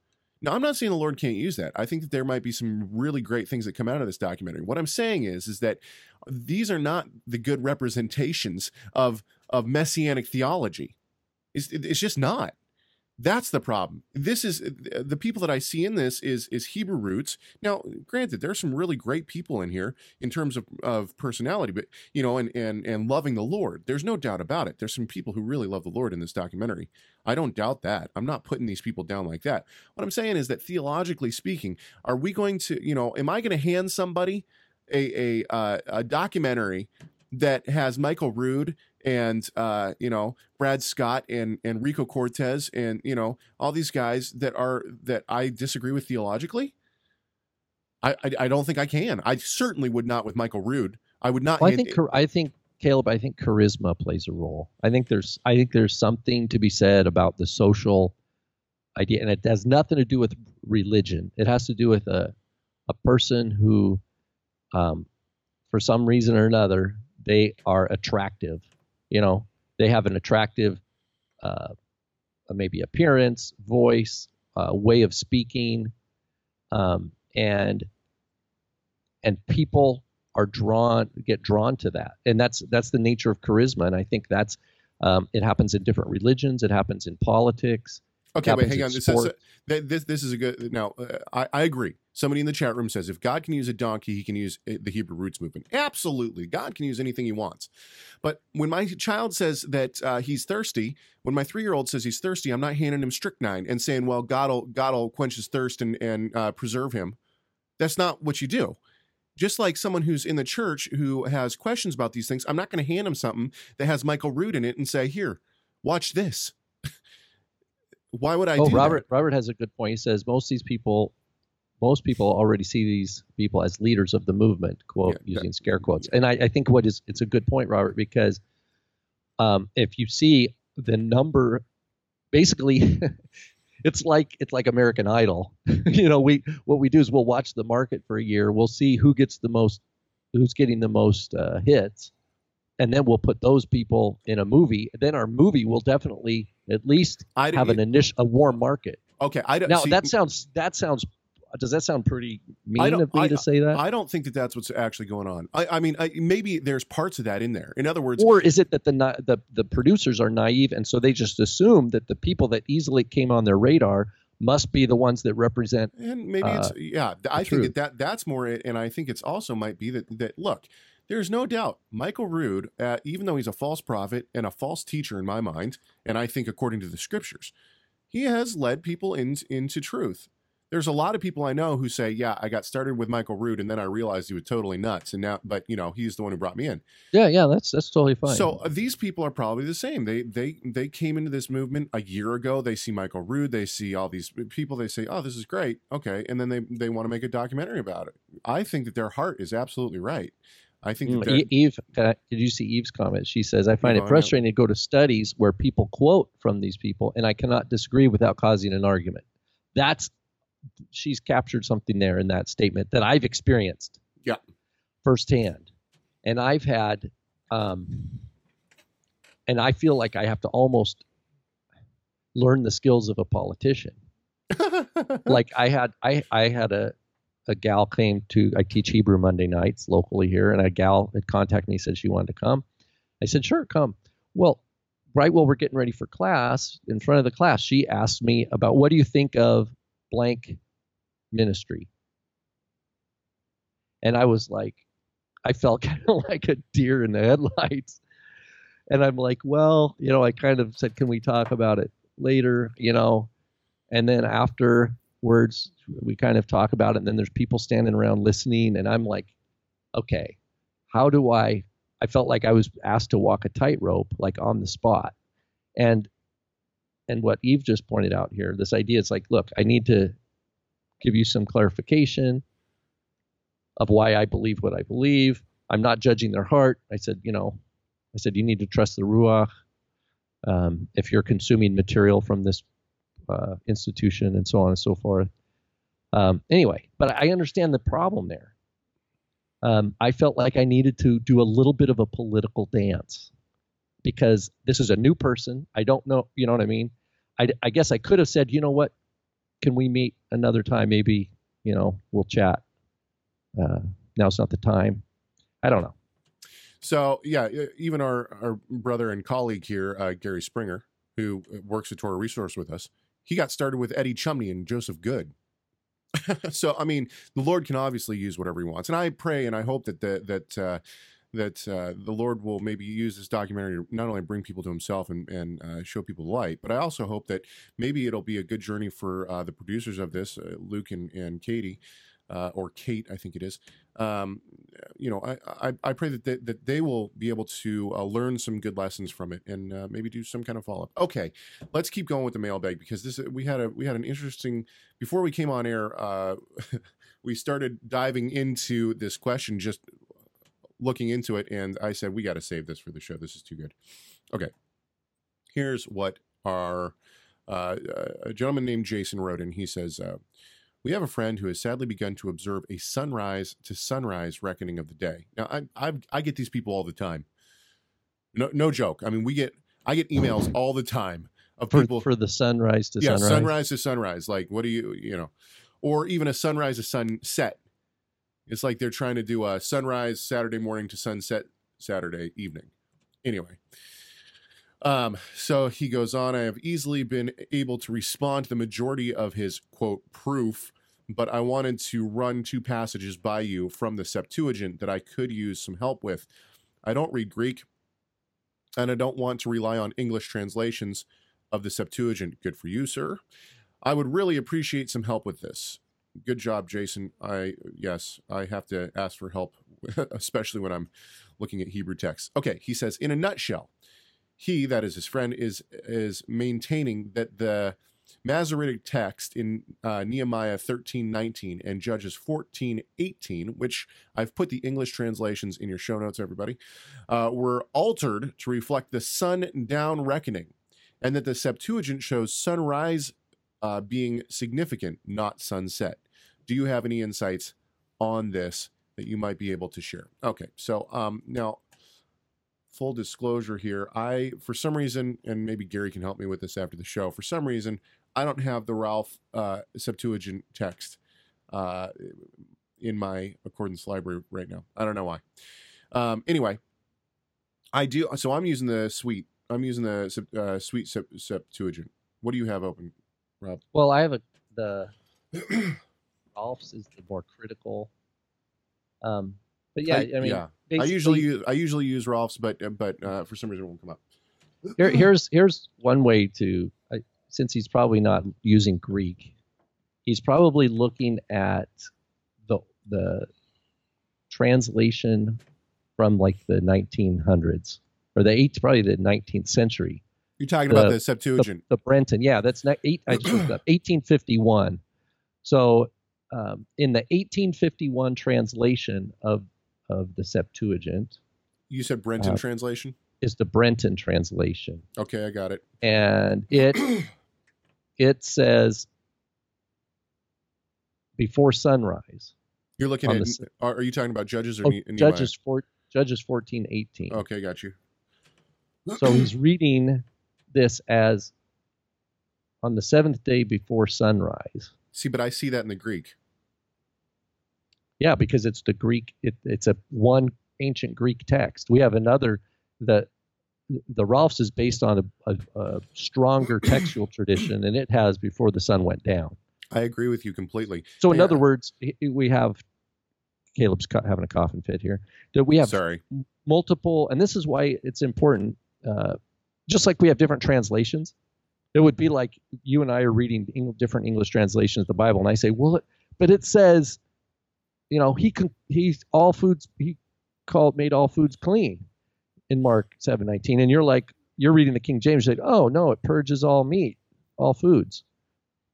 Now, I'm not saying the Lord can't use that. I think that there might be some really great things that come out of this documentary. What I'm saying is, is that these are not the good representations of of messianic theology. It's, it's just not. That's the problem. This is the people that I see in this is is Hebrew roots. Now, granted, there's some really great people in here in terms of, of personality, but you know, and and and loving the Lord. There's no doubt about it. There's some people who really love the Lord in this documentary. I don't doubt that. I'm not putting these people down like that. What I'm saying is that theologically speaking, are we going to, you know, am I going to hand somebody a a uh, a documentary that has Michael Rood and uh, you know Brad Scott and and Rico Cortes and you know all these guys that are that I disagree with theologically. I I, I don't think I can. I certainly would not with Michael Rood. I would not. Well, I think I think Caleb. I think charisma plays a role. I think there's I think there's something to be said about the social idea, and it has nothing to do with religion. It has to do with a a person who, um, for some reason or another, they are attractive. You know, they have an attractive, uh, maybe appearance, voice, uh, way of speaking, um, and and people are drawn get drawn to that and that's that's the nature of charisma and i think that's um, it happens in different religions it happens in politics Okay, wait, hang on. This, this this is a good. Now, uh, I, I agree. Somebody in the chat room says if God can use a donkey, He can use uh, the Hebrew roots movement. Absolutely, God can use anything He wants. But when my child says that uh, he's thirsty, when my three year old says he's thirsty, I'm not handing him strychnine and saying, "Well, God'll God'll quench his thirst and and uh, preserve him." That's not what you do. Just like someone who's in the church who has questions about these things, I'm not going to hand him something that has Michael Rood in it and say, "Here, watch this." Why would I oh do that? robert robert has a good point he says most of these people most people already see these people as leaders of the movement quote Yeah, using scare quotes. And I, I think what is it's a good point robert because um, if you see the number basically it's like it's like american idol. You know we what we do is we'll watch the market for a year we'll see who gets the most who's getting the most uh, hits and then we'll put those people in a movie. Then our movie will definitely at least have an initial a warm market. Okay. I don't now see, that sounds that sounds does that sound pretty mean of me I- to say that I don't think that that's what's actually going on. I, I mean, I, maybe there's parts of that in there. In other words, or is it that the the the producers are naive and so they just assume that the people that easily came on their radar must be the ones that represent and maybe it's uh, yeah. I think that, that that's more it, and I think it's also might be that that look. There's no doubt Michael Rood, uh, even though he's a false prophet and a false teacher in my mind, and I think according to the scriptures, he has led people in, into truth. There's a lot of people I know who say, "Yeah, I got started with Michael Rood, and then I realized he was totally nuts, and now, but you know, he's the one who brought me in." yeah yeah that's that's totally fine So uh, these people are probably the same. They they they came into this movement a year ago. They see Michael Rood. They see all these people. They say, "Oh, this is great." Okay, and then they they want to make a documentary about it. I think that their heart is absolutely right. I think Mm, Eve, can I- did you see Eve's comment? She says, "I find it frustrating to go to studies where people quote from these people, and I cannot disagree without causing an argument." That's she's captured something there in that statement that I've experienced, Yeah. firsthand, and I've had, um, and I feel like I have to almost learn the skills of a politician. like I had I I had a a gal came to I teach Hebrew Monday nights locally here, and a gal had contacted me said she wanted to come. I said sure, come. Well, right while we're getting ready for class, in front of the class, she asked me about what do you think of blank ministry, and I was like, I felt kind of like a deer in the headlights. And I'm like, well, you know, I kind of said, can we talk about it later, you know? And then afterwards, we kind of talk about it. And then there's people standing around listening. And I'm like, okay, how do I? I felt like I was asked to walk a tightrope, like on the spot. And and what Eve just pointed out here, this idea is like, look, I need to give you some clarification. of why I believe what I believe. I'm not judging their heart. I said, you know, I said you need to trust the ruach. Um, if you're consuming material from this uh, institution and so on and so forth. Um, anyway, but I understand the problem there. Um, I felt like I needed to do a little bit of a political dance because this is a new person. I don't know, you know what I mean? I, I guess I could have said, you know what? Can we meet another time? Maybe, you know, we'll chat. Uh, now's not the time. I don't know. So yeah, even our our brother and colleague here, uh, Gary Springer, who uh, works at TorahResource with us, he got started with Eddie Chumney and Joseph Good. so I mean, the Lord can obviously use whatever He wants, and I pray and I hope that the, that uh, that uh, the Lord will maybe use this documentary to not only bring people to Himself and and uh, show people light, but I also hope that maybe it'll be a good journey for uh, the producers of this, uh, Luke and and Katie. Uh, or Kate, I think it is. Um, you know, I, I, I pray that they, that they will be able to uh, learn some good lessons from it and maybe do some kind of follow up. Okay, let's keep going with the mailbag because this we had a we had an interesting before we came on air. We started diving into this question, just looking into it, and I said we got to save this for the show. This is too good. Okay, here's what our uh, a gentleman named Jason wrote, and he says. Uh, we have a friend who has sadly begun to observe a sunrise to sunrise reckoning of the day. Now, I I, I get these people all the time. No, no joke. I mean, we get I get emails all the time of For, people for the sunrise to yeah, sunrise. sunrise to sunrise. Like, what do you you know, or even a sunrise to sunset. It's like they're trying to do a sunrise Saturday morning to sunset Saturday evening. Anyway, um, so he goes on. I have easily been able to respond to the majority of his quote proof, but I wanted to run two passages by you from the Septuagint that I could use some help with. I don't read Greek, and I don't want to rely on English translations of the Septuagint. Good for you, sir. I would really appreciate some help with this. Good job, Jason. I yes, I have to ask for help, especially when I'm looking at Hebrew texts. Okay, he says in a nutshell, he that is his friend is is maintaining that the Masoretic text in uh, Nehemiah 13, 19 and Judges 14, 18, which I've put the English translations in your show notes, everybody, uh, were altered to reflect the sun down reckoning, and that the Septuagint shows sunrise uh, being significant, not sunset. Do you have any insights on this that you might be able to share? Okay, so um, now full disclosure here i for some reason and maybe gary can help me with this after the show for some reason i don't have the ralph uh, septuagint text uh, in my accordance library right now. I don't know why. Um, anyway i do so i'm using the Swete i'm using the uh, Swete septuagint. What do you have open rob? Well, I have a the Alps is the more critical. Um, but yeah, I, mean, yeah i usually use i usually use Rahlfs but but uh, for some reason it won't come up here, here's here's one way to I, since he's probably not using Greek, he's probably looking at the the translation from like the 1900s or the eight probably the 19th century. you're talking about The- the septuagint The Brenton, yeah, that's not eight. I just looked up 1851. So um, in the 1851 translation of of the Septuagint you said brenton uh, translation is the Brenton translation. okay i got it and it it says before sunrise You're looking at. the Are, are you talking about judges or oh, Nehemiah? judges four, judges 14 18 Okay, got you. so he's reading this as on the seventh day before sunrise See, but I see that in the Greek. Yeah because it's the greek it, it's a one ancient greek text we have another the the Rahlfs is based on a, a, a stronger textual tradition and it has before the sun went down I agree with you completely. So in Yeah. other words, we have Caleb's having a coughing fit here. That we have Sorry. multiple, and this is why it's important. Uh, just like we have different translations, it would be like you and I are reading different English translations of the Bible, and I say, well, it, but it says, you know, he con- he's all foods he called made all foods clean in Mark seven nineteen, and you're like you're reading the King James, like, oh no, it purges all meat, all foods,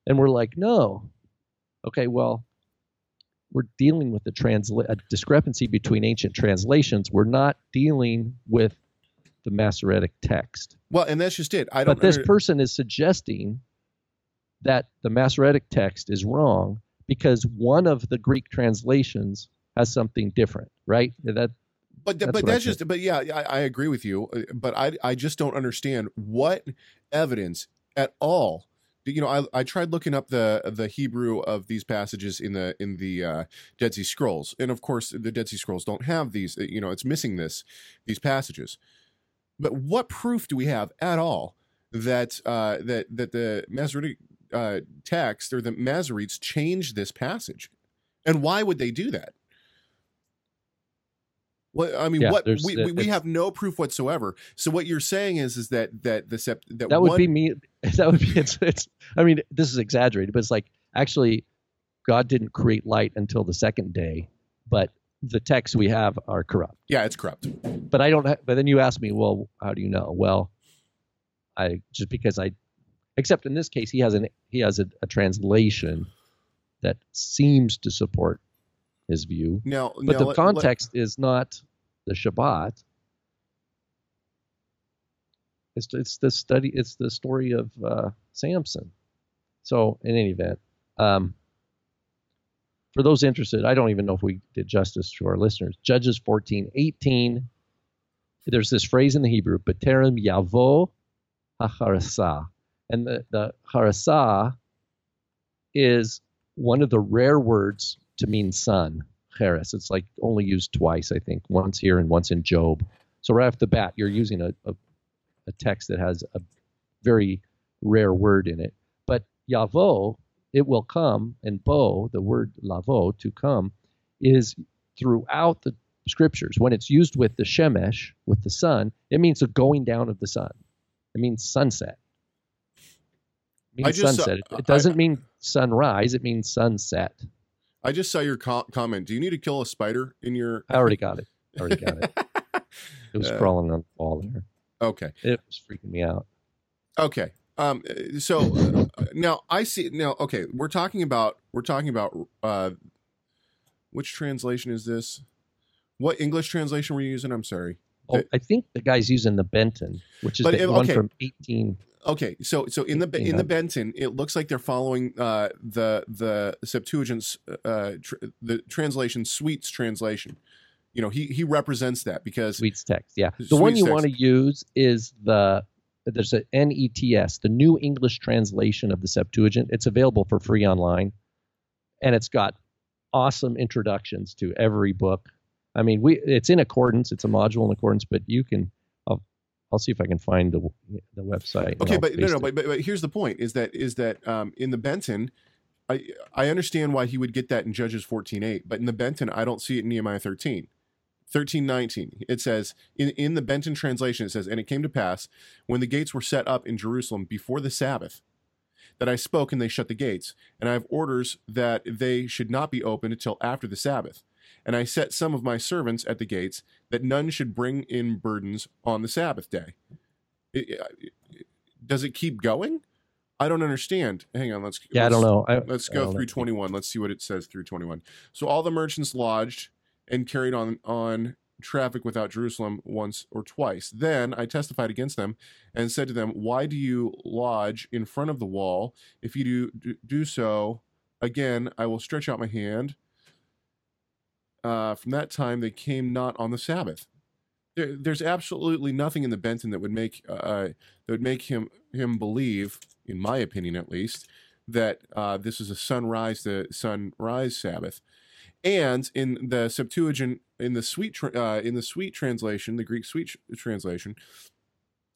and we're like, no, okay, well, we're dealing with a, transla- a discrepancy between ancient translations. We're not dealing with the Masoretic text. Well, and that's just it. I don't. But this under- person is suggesting that the Masoretic text is wrong because one of the Greek translations has something different, right? That but that's but that's just. But yeah, I, I agree with you. uh, But I I just don't understand what evidence at all. You know, I, I tried looking up the the Hebrew of these passages in the in the uh, Dead Sea Scrolls, and of course, the Dead Sea Scrolls don't have these. uh, You know, it's missing this these passages. But what proof do we have at all that uh, that that the Masoretic uh, text or the Masoretes changed this passage, and why would they do that? What I mean, Yeah, what we, we, we have no proof whatsoever. So what you're saying is is that that the sept, that, that would one, be me. That would be it's, it's. I mean, this is exaggerated, but it's like actually, God didn't create light until the second day, but the texts we have are corrupt. yeah, it's corrupt. But I don't. Ha- but then you ask me, well, how do you know? Well, I just because I, except in this case, he has an he has a, a translation that seems to support his view, Now, but the let- let- context is not the Shabbat. It's it's the study. It's the story of uh, Samson. So in any event, um, for those interested, I don't even know if we did justice to our listeners. Judges 14, 18. There's this phrase in the Hebrew, "B'terem yavo hacharasa," and the the harasa is one of the rare words to mean son. Cheres. It's like only used twice, I think, once here and once in Job. So right off the bat, you're using a, a, a text that has a very rare word in it. But Yavo, it will come, and bo, the word lavo, to come, is throughout the scriptures. When it's used with the shemesh, with the sun, it means the going down of the sun. It means sunset. It means just sunset. It, it doesn't mean sunrise. It means sunset. I just saw your co- comment. Do you need to kill a spider in your? I already got it. I already got it. It was Uh, crawling on the wall there. Okay. It was freaking me out. Okay. Um. uh, So uh, now I see. Now, okay, we're talking about we're talking about uh, which translation is this? What English translation were you using? I'm sorry. Oh, I think the guy's using the Brenton, which is But the one okay. from 18. Okay, so so in the in the Brenton, it looks like they're following uh, the the Septuagint's uh, tr- the translation Swete's translation. You know, he he represents that because Swete's text. Yeah. The one you text. want to use is the there's a NETS, the New English Translation of the Septuagint. It's available for free online, and it's got awesome introductions to every book. I mean, we it's in accordance. It's a module in accordance, but you can. I'll see if I can find the the website. Okay, but no, no, but, but but here's the point: is that is that um, in the Brenton, I I understand why he would get that in Judges fourteen eight, but in the Brenton, I don't see it in Nehemiah thirteen. 1319 it says in, in the brenton translation it says and it came to pass when the gates were set up in jerusalem before the sabbath that i spoke and they shut the gates and i have orders that they should not be opened until after the sabbath and i set some of my servants at the gates that none should bring in burdens on the sabbath day It- it- does it keep going i don't understand hang on let's yeah, I don't know. I, Let's go through know. 21. Let's see what it says through 21. So all the merchants lodged and carried on on traffic without Jerusalem once or twice. Then I testified against them and said to them, "Why do you lodge in front of the wall? If you do do, do so again, I will stretch out my hand." Uh, from that time, they came not on the Sabbath. There, there's absolutely nothing in the Brenton that would make uh, that would make him him believe, in my opinion at least, that uh, this is a sunrise to sunrise Sabbath. And in the Septuagint, in the Swete uh, in the Swete translation, the Greek Swete translation,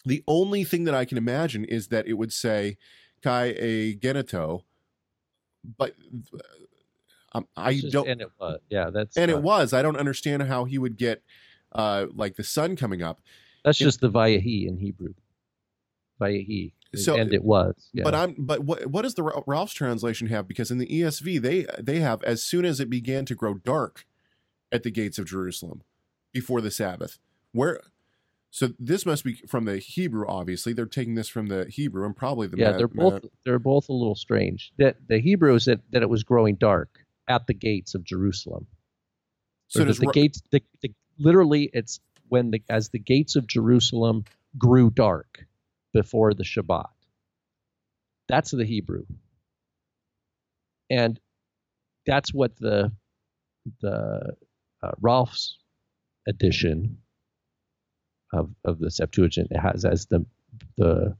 the only thing that I can imagine is that it would say "kai e geneto," but uh, um, I just- don't. And it was. Yeah, that's. And it was. I don't understand how he would get uh, like the sun coming up. That's it- just the Vayahi in Hebrew. Vayahi. So- and it was. Yeah. But I'm but what what does the Rahlfs translation have? Because in the ESV they they have as soon as it began to grow dark at the gates of Jerusalem before the Sabbath. Where so this must be from the Hebrew. Obviously, they're taking this from the Hebrew and probably the yeah, they're both they're both a little strange. That the Hebrew is that, that it was growing dark. At the gates of Jerusalem. So Or does the Ro- gates the, the literally it's when the as the gates of Jerusalem grew dark before the Shabbat. That's the Hebrew. And that's what the the uh, Rahlfs edition of of the Septuagint has as the the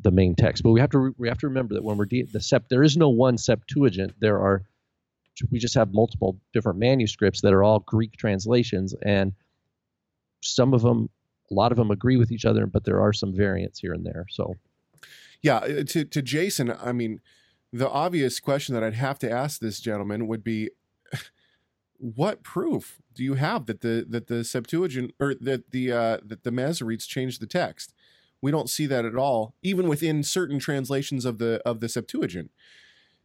the main text. But we have to re- we have to remember that when we're de- the sept there is no one Septuagint. There are we just have multiple different manuscripts that are all Greek translations, and some of them, a lot of them agree with each other, but there are some variants here and there. So Yeah, uh, to to Jason, I mean, the obvious question that I'd have to ask this gentleman would be, what proof do you have that the that the Septuagint or that the uh, that the Masoretes changed the text? We don't see that at all, even within certain translations of the of the Septuagint.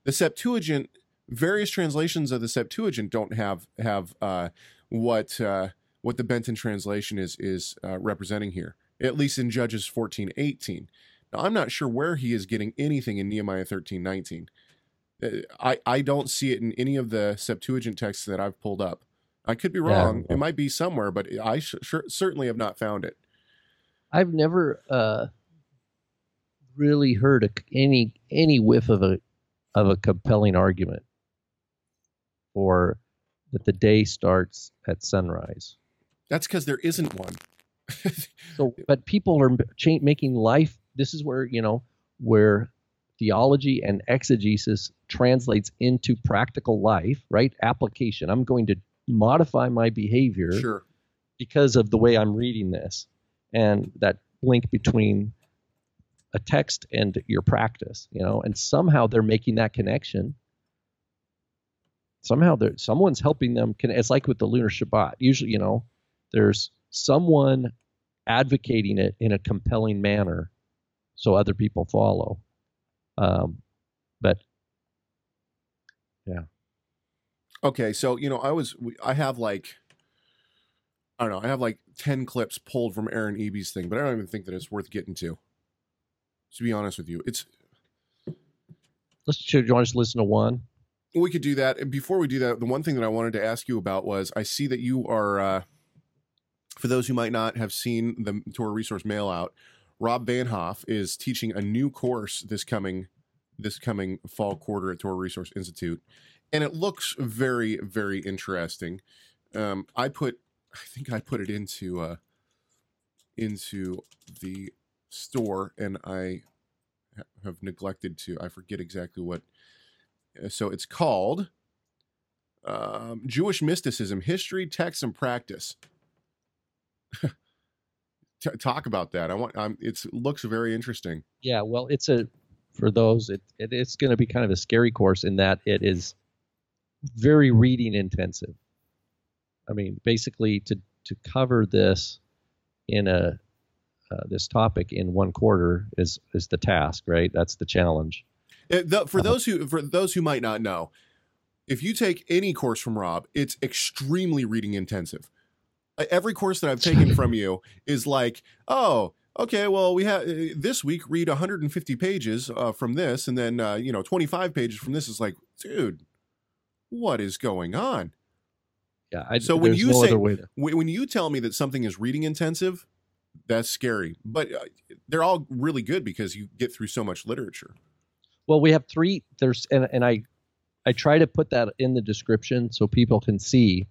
The Septuagint, various translations of the Septuagint don't have have uh, what uh, what the Brenton translation is is uh, representing here. At least in Judges fourteen eighteen. Now, I'm not sure where he is getting anything in Nehemiah 13, 19. Uh, I, I don't see it in any of the Septuagint texts that I've pulled up. I could be Yeah. wrong. It might be somewhere, but I sh- certainly have not found it. I've never uh, really heard a, any any whiff of a of a compelling argument for that the day starts at sunrise. That's because there isn't one. So, but people are cha- making life. This is where you know where theology and exegesis translates into practical life, right? Application. I'm going to modify my behavior sure. because of the way I'm reading this, and that link between a text and your practice, you know, and somehow they're making that connection. Somehow, there someone's helping them. Con- it's like with the lunar Shabbat. Usually, you know, there's someone advocating it in a compelling manner, so other people follow. Um, but yeah. Okay, so you know, I was we- I have like I don't know, I have like 10 clips pulled from Aaron Eby's thing, but I don't even think that it's worth getting to. To be honest with you, it's let's. Do you want to just listen to one? We could do that. And before we do that, the one thing that I wanted to ask you about was I see that you are, uh, for those who might not have seen the TorahResource mail out, Rob Vanhoff is teaching a new course this coming this coming fall quarter at TorahResource Institute, and it looks very very interesting. Um, I put, I think I put it into uh, into the store, and I have neglected to. I forget exactly what so it's called um, Jewish Mysticism: History, Text, and Practice. T- talk about that. I want. Um, it looks very interesting. Yeah, well, it's a for those it, it it's going to be kind of a scary course in that it is very reading intensive. I mean, basically to to cover this in a uh, this topic in one quarter is is the task, right? That's the challenge. Uh, the- for those who for those who might not know, if you take any course from Rob, it's extremely reading intensive. Uh, Every course that I've taken from you is like, oh, okay, well, we have uh, this week read 150 pages uh, from this, and then uh, you know 25 pages from this. Is like, dude, what is going on? Yeah, I, So when you no say- to When when you tell me that something is reading intensive, that's scary. But uh, they're all really good because you get through so much literature. Well, we have three. There's and and I, I try to put that in the description so people can see.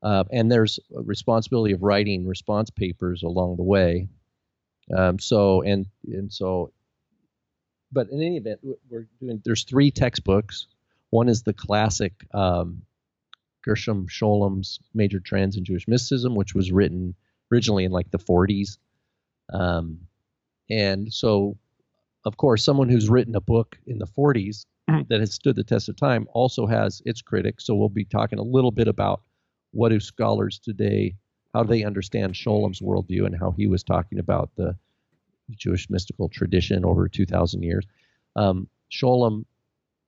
Uh, and there's a responsibility of writing response papers along the way. Um, so and and so, but in any event, we're doing. There's three textbooks. One is the classic um, Gershom Scholem's Major Trends in Jewish Mysticism, which was written originally in like the 40s. Um, and so of course, someone who's written a book in the 40s that has stood the test of time also has its critics. So we'll be talking a little bit about what do scholars today, how do they understand Scholem's worldview and how he was talking about the Jewish mystical tradition over 2,000 years. Um, Scholem,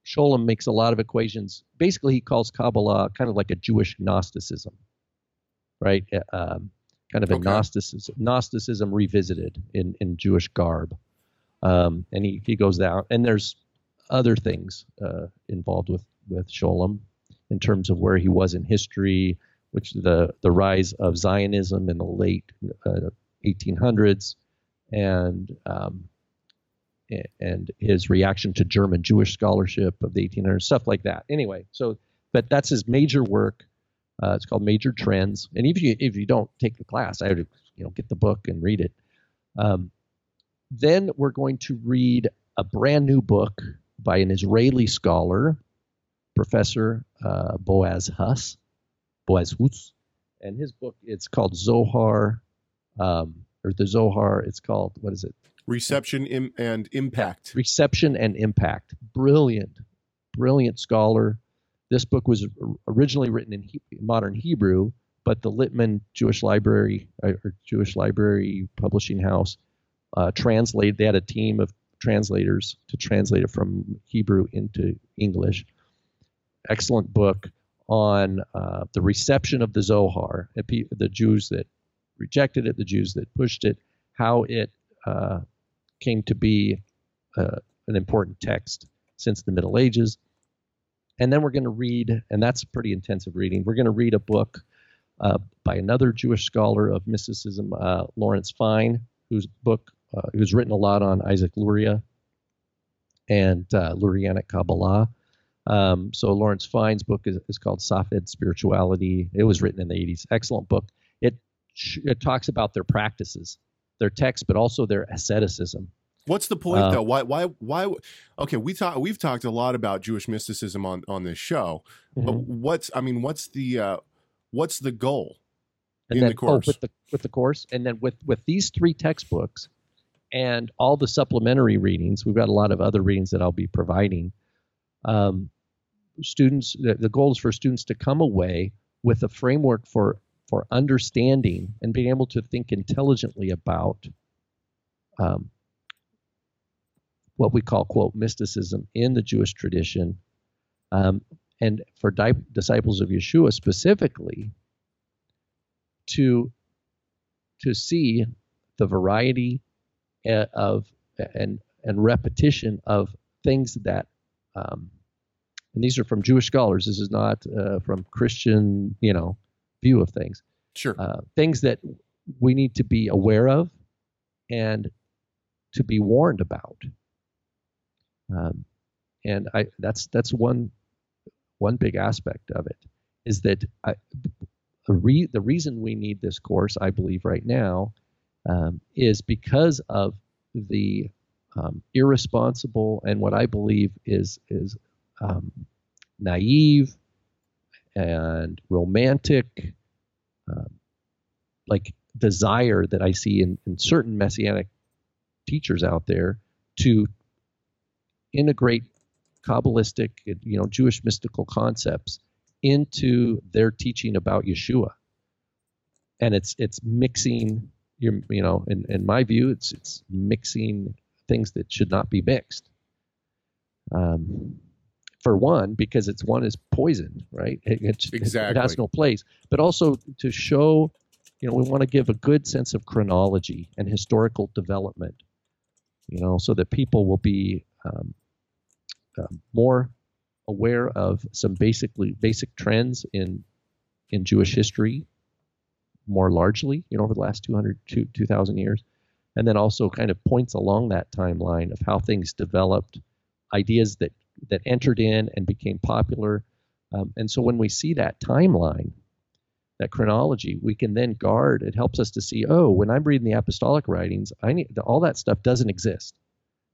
Scholem makes a lot of equations. Basically, he calls Kabbalah kind of like a Jewish Gnosticism, right? Uh, Um, kind of a Okay. Gnosticism, Gnosticism revisited in, in Jewish garb um, and he, he goes down and there's other things uh, involved with with Scholem. in terms of where he was in history, which the the rise of Zionism in the late uh, 1800s, and um, and his reaction to German Jewish scholarship of the 1800s, stuff like that. Anyway, so but that's his major work. Uh, it's called Major Trends, and if you if you don't take the class, I would you know get the book and read it. Um, then we're going to read a brand new book by an Israeli scholar, Professor uh, Boaz Huss, Boaz Huss, and his book it's called Zohar, um, or the Zohar. It's called what is it? Reception Im- and impact. Reception and Impact. Brilliant, brilliant scholar. This book was originally written in, he- modern Hebrew, but the Littman Jewish Library uh, or Jewish Library Publishing House uh, translated. They had a team of translators to translate it from Hebrew into English. Excellent book on uh, the reception of the Zohar, the Jews that rejected it, the Jews that pushed it, how it uh, came to be uh, an important text since the Middle Ages. And then we're going to read, and that's pretty intensive reading. We're going to read a book uh, by another Jewish scholar of mysticism, uh, Lawrence Fine, whose book, uh, who's written a lot on Isaac Luria and uh, Lurianic Kabbalah. Um, so Lawrence Fine's book is, is called Safed Spirituality. It was written in the 80s. Excellent book. It it talks about their practices, their text, but also their asceticism. What's the point Uh, though? Why why why okay, we talk we've talked a lot about Jewish mysticism on on this show. But Mhm. what's I mean, what's the uh what's the goal? and in then the course. Oh, with the with the course, and then with with these three textbooks and all the supplementary readings, we've got a lot of other readings that I'll be providing. Um, students, the, the goal is for students to come away with a framework for for understanding and being able to think intelligently about um, what we call quote mysticism in the Jewish tradition, um, and for di- disciples of Yeshua specifically to to see the variety of and and repetition of things that um, and these are from Jewish scholars. This is not uh, from Christian, you know, view of things. Sure. Uh, things that we need to be aware of and to be warned about. Um, and I that's that's one one big aspect of it is that I, the, re, the reason we need this course, I believe, right now, um, is because of the um, irresponsible and what I believe is is um, naive and romantic, um, like desire that I see in, in certain messianic teachers out there to integrate Kabbalistic, you know, Jewish mystical concepts into their teaching about Yeshua. And it's it's mixing your you know, in, in my view, it's it's mixing things that should not be mixed. Um, for one, because it's one is poison, right? It, it's, it- it has no place. But also to show, you know, we want to give a good sense of chronology and historical development, you know, so that people will be um, um, more aware of some basically basic trends in in Jewish history more largely, you know, over the last 200, 2,000 years and then also kind of points along that timeline of how things developed, ideas that that entered in and became popular. Um, and so when we see that timeline, that chronology, we can then guard. It helps us to see, oh, when I'm reading the apostolic writings, I need all that stuff doesn't exist.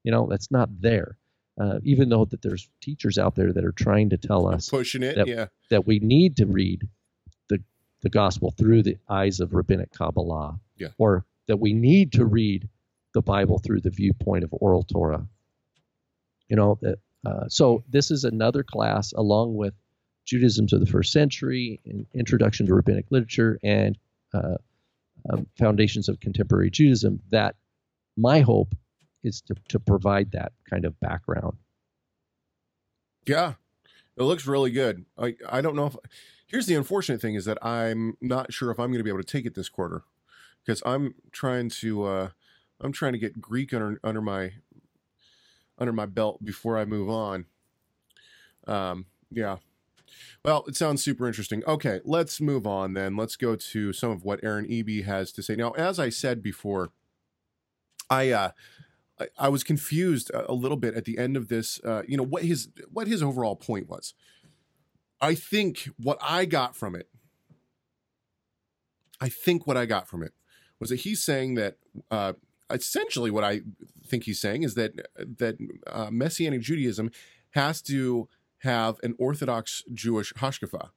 You know, that's not there. Uh, even though that there's teachers out there that are trying to tell us Pushing it, that- yeah. that we need to read the gospel through the eyes of rabbinic Kabbalah, Yeah. or that we need to read the Bible through the viewpoint of oral Torah. You know, uh, so this is another class along with Judaism to the first century, in Introduction to Rabbinic Literature, and uh, um, Foundations of Contemporary Judaism. That my hope is to, to provide that kind of background. Yeah, it looks really good. I I don't know if here's the unfortunate thing is that I'm not sure if I'm going to be able to take it this quarter because I'm trying to uh I'm trying to get Greek under under my under my belt before I move on. Um, yeah, Well, it sounds super interesting. Okay, let's move on then. Let's go to some of what Aaron Eby has to say. Now, as I said before, I uh I, was confused a, a little bit at the end of this uh you know what his what his overall point was. I think what I got from it I think what I got from it was that he's saying that uh essentially what I think he's saying is that that uh, messianic Judaism has to have an Orthodox Jewish hashkafa.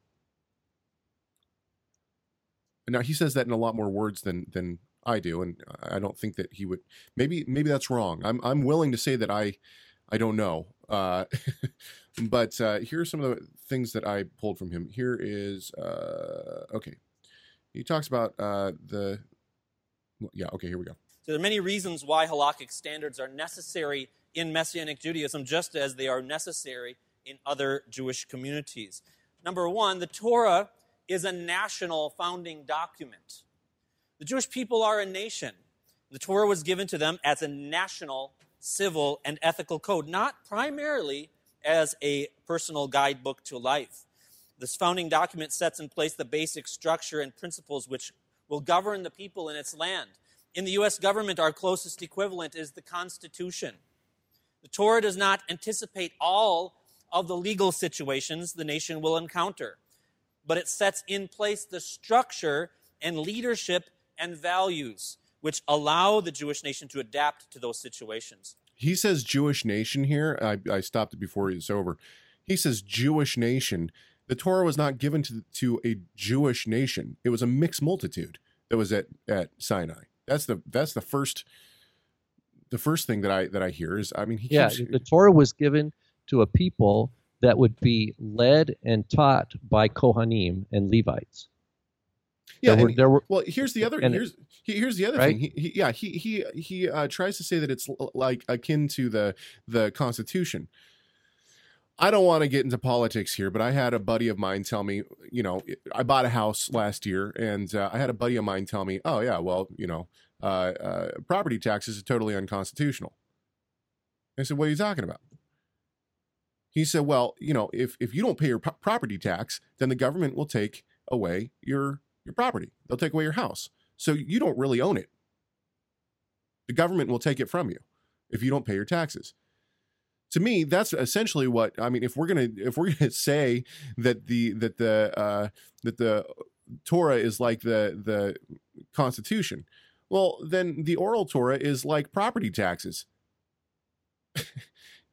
Now he says that in a lot more words than than I do, and I don't think that he would. Maybe maybe that's wrong. I'm I'm willing to say that I I don't know. Uh, but uh, here are some of the things that I pulled from him. Here is uh, okay. He talks about uh, the yeah. Okay, here we go. So there are many reasons why halakhic standards are necessary in Messianic Judaism, just as they are necessary in other Jewish communities. Number one, the Torah is a national founding document. The Jewish people are a nation. The Torah was given to them as a national civil and ethical code, not primarily as a personal guidebook to life. This founding document sets in place the basic structure and principles which will govern the people in its land. In the U.S. government, our closest equivalent is the Constitution. The Torah does not anticipate all of the legal situations the nation will encounter, but it sets in place the structure and leadership and values which allow the Jewish nation to adapt to those situations. He says Jewish nation here. I, I stopped it before it's over. He says Jewish nation. The Torah was not given to, to a Jewish nation. It was a mixed multitude that was at, at Sinai. That's the that's the first the first thing that I that I hear is I mean he Yeah, keeps, the Torah was given to a people that would be led and taught by Kohanim and Levites. Yeah, there were, there were Well, here's the other. Here's here's the other Right? thing. He, he, yeah, he he he uh, tries to say that it's l- like akin to the the Constitution. I don't want to get into politics here, but I had a buddy of mine tell me, you know, I bought a house last year, and uh, I had a buddy of mine tell me, oh yeah, well, you know, uh, uh, property taxes are totally unconstitutional. I said, what are you talking about? He said, well, you know, if if you don't pay your pro- property tax, then the government will take away your your property. They'll take away your house. So you don't really own it. The government will take it from you if you don't pay your taxes. To me, that's essentially what I mean. If we're gonna if we're gonna say that the that the uh, that the Torah is like the the Constitution, well, then the oral Torah is like property taxes.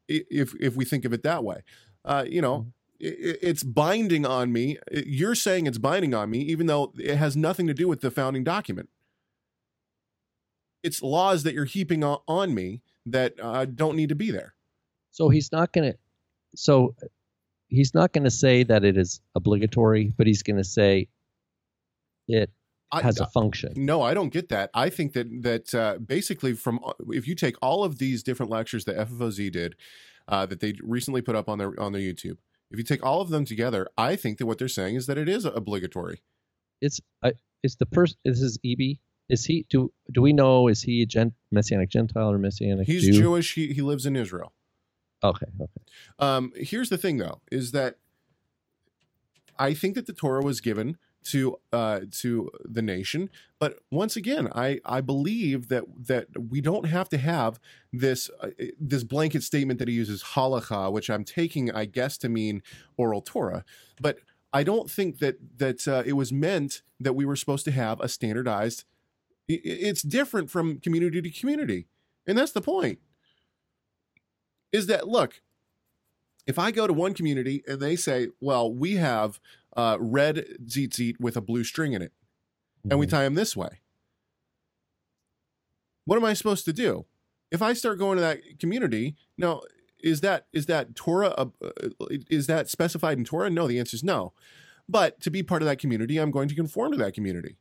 if if we think of it that way, uh, you know, i- it's binding on me. You're saying it's binding on me, even though it has nothing to do with the founding document. It's laws that you're heaping on, me that uh, don't need to be there. so he's not going to so he's not going to say that it is obligatory, but he's going to say it has a function. no, I don't get that. I think that that uh, basically from if you take all of these different lectures that FFOZ did, uh, that they recently put up on their on their YouTube, if you take all of them together, I think that what they're saying is that it is obligatory. It's I, it's the person. This Is Eby? Is he do do we know? Is he a gent, messianic Gentile or messianic He's Jew? Jewish. He he lives in Israel. Okay, okay. Um, here's the thing, though, is that I think that the Torah was given to uh, to the nation, but once again, I I believe that that we don't have to have this uh, this blanket statement that he uses halacha, which I'm taking, I guess, to mean oral Torah, but I don't think that that uh, it was meant that we were supposed to have a standardized. It's different from community to community, and that's the point. Is that look? if I go to one community and they say, "Well, we have uh, red tzitzit with a blue string in it, and we Mhm. tie them this way," what am I supposed to do? If I start going to that community, now is that is that Torah? Uh, uh, is that specified in Torah? No, the answer is no. But to be part of that community, I'm going to conform to that community.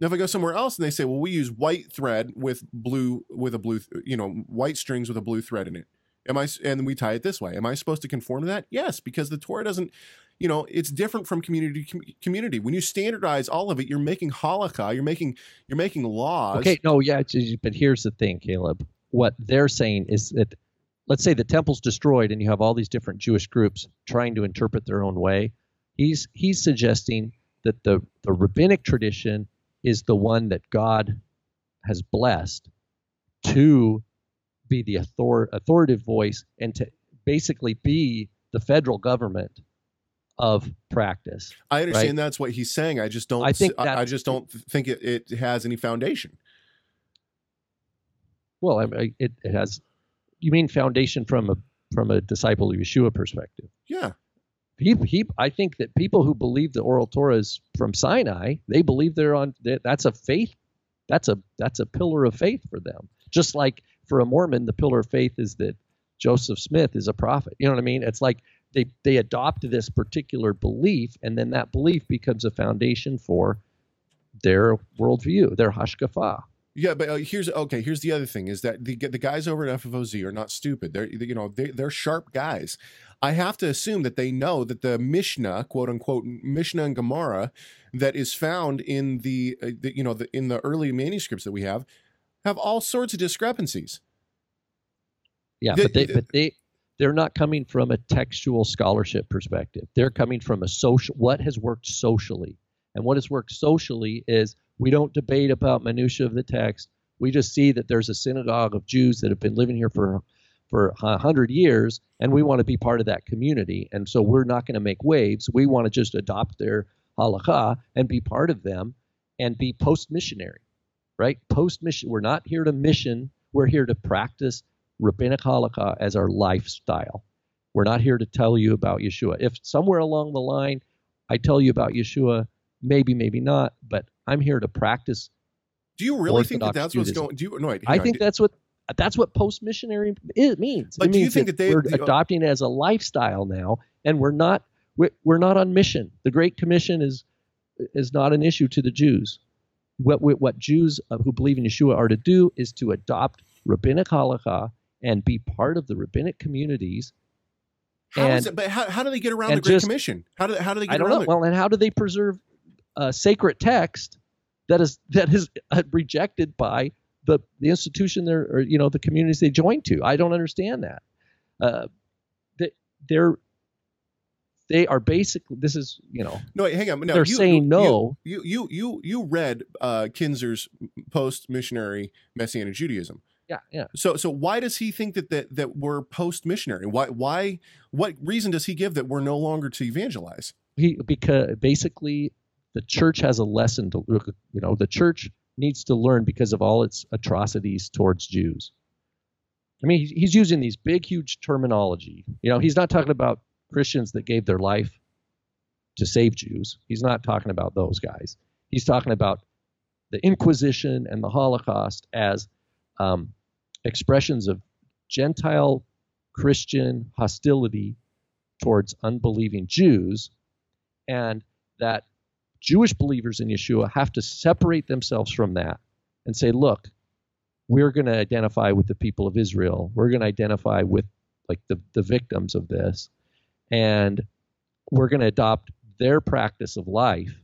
Now, if I go somewhere else and they say, "Well, we use white thread with blue with a blue, you know, white strings with a blue thread in it," Am I and we tie it this way? Am I supposed to conform to that? Yes, because the Torah doesn't, you know, it's different from community com- community. When you standardize all of it, you're making halakha, you're making you're making laws. Okay, no, yeah, but here's the thing, Caleb. What they're saying is that let's say the temple's destroyed and you have all these different Jewish groups trying to interpret their own way. He's he's suggesting that the the rabbinic tradition is the one that God has blessed to be the author, authoritative voice and to basically be the federal government of practice. I understand right? that's what he's saying. I just don't. I think I, I just don't think it, it has any foundation. Well, I, I, it, it has. You mean foundation from a from a disciple of Yeshua perspective? Yeah. He, he, I think that people who believe the oral Torah is from Sinai, they believe they're on. that- That's a faith. That's a that's a pillar of faith for them. Just like for a Mormon, the pillar of faith is that Joseph Smith is a prophet. You know what I mean? It's like they they adopt this particular belief, and then that belief becomes a foundation for their worldview, their hashkafa. Yeah, but uh, here's okay. Here's the other thing: is that the the guys over at FFOZ are not stupid. They're you know they they're sharp guys. I have to assume that they know that the Mishnah, quote unquote, Mishnah and Gemara, that is found in the, uh, the you know the, in the early manuscripts that we have, have all sorts of discrepancies. Yeah, The- but they the- but they they're not coming from a textual scholarship perspective. They're coming from a social what has worked socially. And what has worked socially is we don't debate about minutia of the text. We just see that there's a synagogue of Jews that have been living here for for a hundred years, and we want to be part of that community. And so we're not going to make waves. We want to just adopt their halakha and be part of them, and be post missionary, right? Post mission. We're not here to mission. We're here to practice rabbinic halakha as our lifestyle. We're not here to tell you about Yeshua. If somewhere along the line I tell you about Yeshua, maybe, maybe not, but I'm here to practice. Do you really think that Orthodox that's what's Judaism. going? Do you no? I on. think that's what that's what post missionary it means. But it do you think that they- we're the- adopting it as a lifestyle now, and we're not we're, we're not on mission. The Great Commission is is not an issue to the Jews. What what, what Jews uh, who believe in Yeshua are to do is to adopt rabbinic halakha and be part of the rabbinic communities. How is and- it? But how, how do they get around the Great just- Commission? How do how do they get I don't around know. it? Well, and how do they preserve uh, sacred text that is that is uh, rejected by the the institution they're or you know the communities they join to? I don't understand that. Uh, they, they're they are basically this is you know No, wait, hang on. No, they're you- saying you- no. You you you you read uh, Kinzer's post missionary Messianic Judaism. Yeah yeah So so why does he think that that, that we're post missionary? Why why what reason does he give that we're no longer to evangelize? he because basically the church has a lesson to you know the church needs to learn because of all its atrocities towards Jews. I mean, he's, he's using these big, huge terminology. You know, he's not talking about Christians that gave their life to save Jews. He's not talking about those guys. He's talking about the Inquisition and the Holocaust as um, expressions of Gentile Christian hostility towards unbelieving Jews, and that Jewish believers in Yeshua have to separate themselves from that and say, look, we're going to identify with the people of Israel. We're going to identify with like the, the victims of this. And we're going to adopt their practice of life.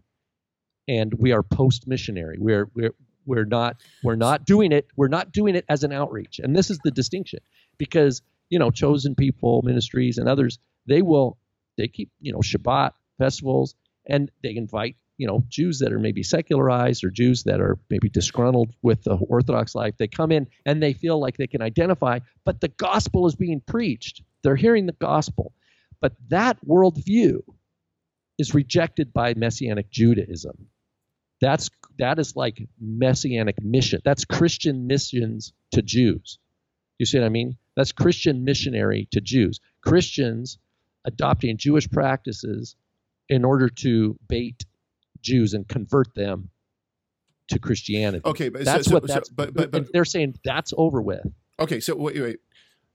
And we are post missionary. We're, we're, we're not we're not doing it we're not doing it as an outreach and this is the distinction because you know chosen people ministries and others they will they keep you know shabbat festivals and they invite you know Jews that are maybe secularized or Jews that are maybe disgruntled with the Orthodox life. They come in and they feel like they can identify, but the gospel is being preached. They're hearing the gospel, but that worldview is rejected by Messianic Judaism. That's that is like Messianic mission. That's Christian missions to Jews. You see what I mean? That's Christian missionary to Jews. Christians adopting Jewish practices in order to bait Jews and convert them to Christianity. Okay, but that's so- what so- that's. but- but- but- they're saying that's over with. Okay, so wait, wait,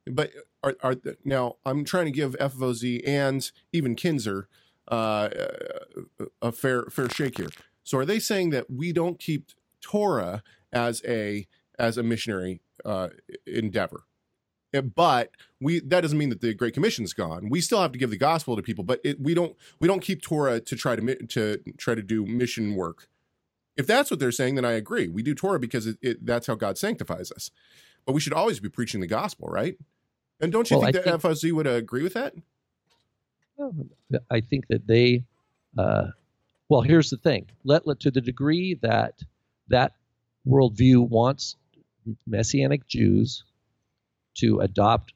but are, are now I'm trying to give FOZ and even Kinzer uh, a fair fair shake here. So are they saying that we don't keep Torah as a as a missionary uh, endeavor? Uh, But we that doesn't mean that the Great Commission's gone. We still have to give the gospel to people, but it, we don't we don't keep Torah to try to to try to do mission work. If that's what they're saying, then I agree. We do Torah because it, it, that's how God sanctifies us. But we should always be preaching the gospel, right? And don't you Well, think I that think- FOZ would agree with that? I think that they, uh, well, here's the thing. Let, let to the degree that that worldview wants Messianic Jews to adopt,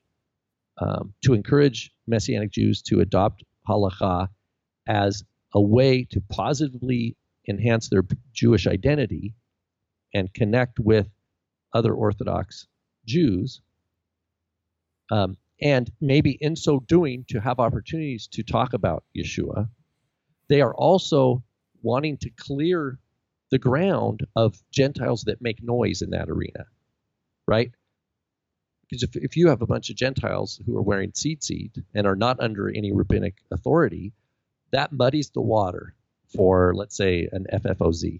um, to encourage Messianic Jews to adopt halacha as a way to positively enhance their Jewish identity and connect with other Orthodox Jews. Um, and maybe in so doing to have opportunities to talk about Yeshua, they are also wanting to clear the ground of Gentiles that make noise in that arena, right? Because if, if you have a bunch of Gentiles who are wearing tzitzit and are not under any rabbinic authority, that muddies the water for, let's say, an FFOZ,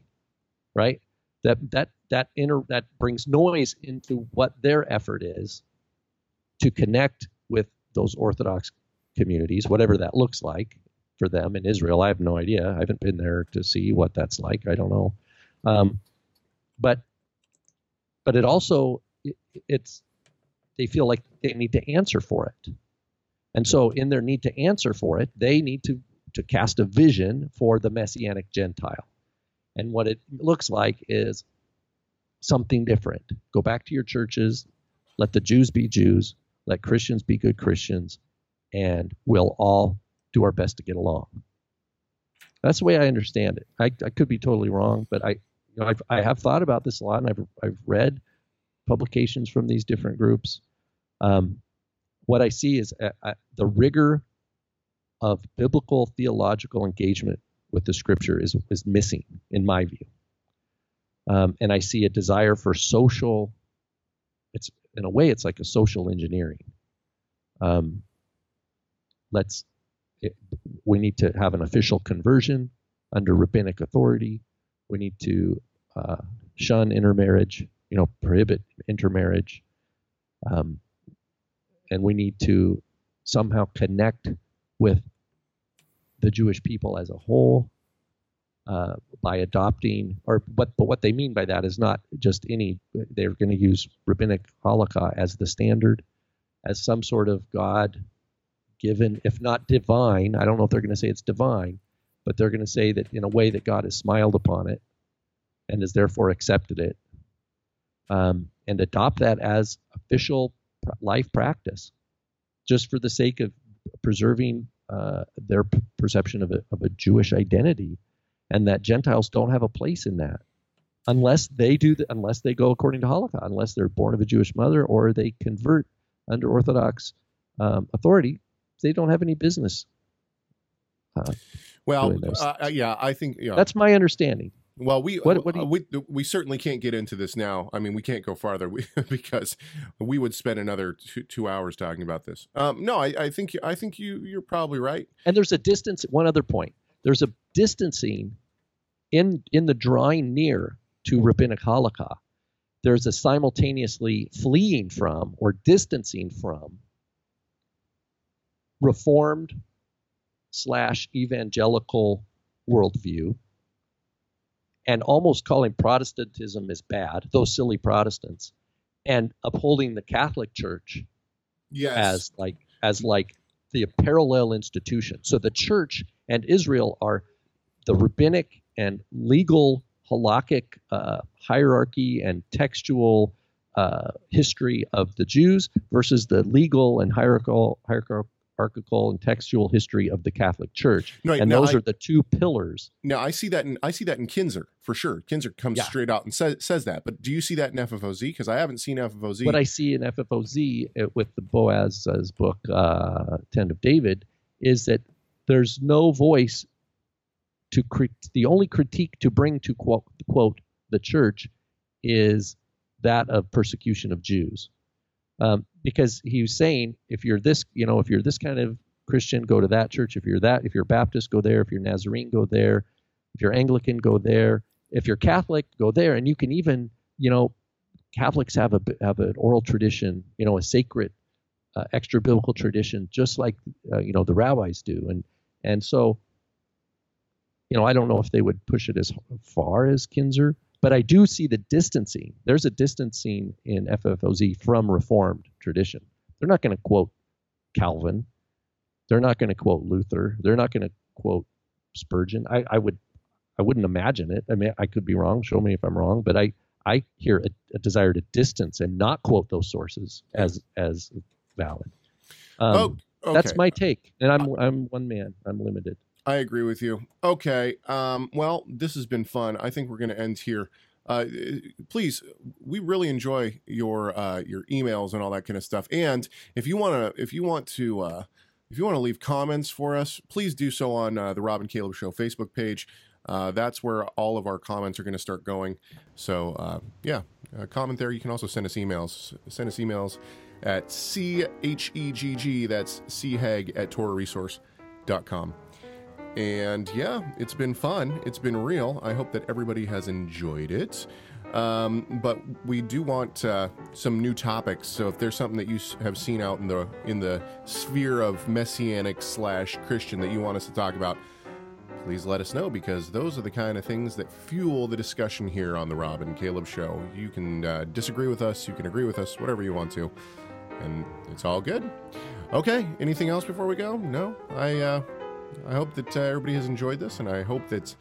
right? That that that inter, that brings noise into what their effort is to connect with those Orthodox communities, whatever that looks like for them in Israel. I have no idea. I haven't been there to see what that's like. I don't know. Um, but but it also it, it's they feel like they need to answer for it, and so in their need to answer for it, they need to to cast a vision for the messianic Gentile, and what it looks like is something different. Go back to your churches, let the Jews be Jews, let Christians be good Christians, and we'll all do our best to get along. That's the way I understand it. I, I could be totally wrong, but I, you know, I've, I have thought about this a lot, and I've I've read publications from these different groups. Um, what I see is uh, uh, the rigor of biblical theological engagement with the Scripture is is missing, in my view. Um, and I see a desire for social. It's in a way, it's like a social engineering. Um, let's it, we need to have an official conversion under rabbinic authority. We need to uh, shun intermarriage, you know, prohibit intermarriage, um, and we need to somehow connect with the Jewish people as a whole uh, by adopting, or but but what they mean by that is not just any. They're going to use rabbinic halakha as the standard, as some sort of God given, if not divine. I don't know if they're going to say it's divine, but they're going to say that in a way that God has smiled upon it and has therefore accepted it, um, and adopt that as official life practice, just for the sake of preserving uh, their p- perception of a, of a Jewish identity, and that Gentiles don't have a place in that unless they do the, unless they go according to halakha, unless they're born of a Jewish mother or they convert under Orthodox um, authority, they don't have any business. Uh, Well, uh, uh, yeah, I think yeah. that's my understanding. Well, we What- what do uh, you- we we certainly can't get into this now. I mean, we can't go farther we, because we would spend another two, two hours talking about this. Um, no, I, I think I think you you're probably right. And there's a distance. One other point. There's a distancing in in the drawing near to rabbinic halakha. There's a simultaneously fleeing from or distancing from reformed slash evangelical worldview and almost calling Protestantism as bad, those silly Protestants, and upholding the Catholic Church Yes. as like as like the parallel institution. So the church and Israel are the rabbinic and legal halakhic uh, hierarchy and textual uh, history of the Jews versus the legal and hierarchical, hierarchical and textual history of the Catholic Church. No, and those I- are the two pillars. Now I see that in I see that in Kinzer for sure. Kinzer comes Yeah. straight out and says says that. But do you see that in FFOZ? Because I haven't seen FFOZ. What I see in FFOZ uh, with the Boaz's book, uh, Tent of David, is that there's no voice to crit- the only critique to bring to quote, quote the church is that of persecution of Jews, um, because he was saying if you're this, you know, if you're this kind of Christian, go to that church. If you're that, if you're Baptist, go there. If you're Nazarene, go there. If you're Anglican, go there. If you're Catholic, go there. And you can even, you know, Catholics have a have an oral tradition, you know, a sacred, uh, extra biblical tradition, just like uh, you know the rabbis do, and and so, you know, I don't know if they would push it as far as Kinzer, but I do see the distancing. There's a distancing in FFOZ from Reformed tradition. They're not going to quote Calvin. They're not going to quote Luther. They're not going to quote Spurgeon. I, I would I wouldn't imagine it. I mean, I could be wrong. Show me if I'm wrong. But I I hear a, a desire to distance and not quote those sources as as valid. Um, oh, okay. That's my take, and I'm I'm one man. I'm limited. I agree with you. Okay. Um, well, this has been fun. I think we're going to end here. Uh, please, we really enjoy your uh, your emails and all that kind of stuff. And if you want to, if you want to, uh, if you want to leave comments for us, please do so on uh, the Rob and Caleb Show Facebook page. Uh, that's where all of our comments are going to start going. So uh, yeah, uh, comment there. You can also send us emails. Send us emails at chegg. That's chegg at torahresource.com. And yeah, it's been fun. It's been real. I hope that everybody has enjoyed it. Um, but we do want uh, some new topics. So if there's something that you have seen out in the in the sphere of messianic slash Christian that you want us to talk about, please let us know because those are the kind of things that fuel the discussion here on the Rob and Caleb Show. You can uh, disagree with us, you can agree with us, whatever you want to, and it's all good. Okay, anything else before we go? No, I. Uh, I hope that uh, everybody has enjoyed this, and I hope that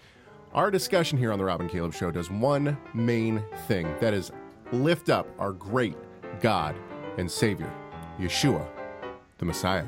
our discussion here on the Rob and Caleb Show does one main thing that is lift up our great God and Savior, Yeshua, the Messiah.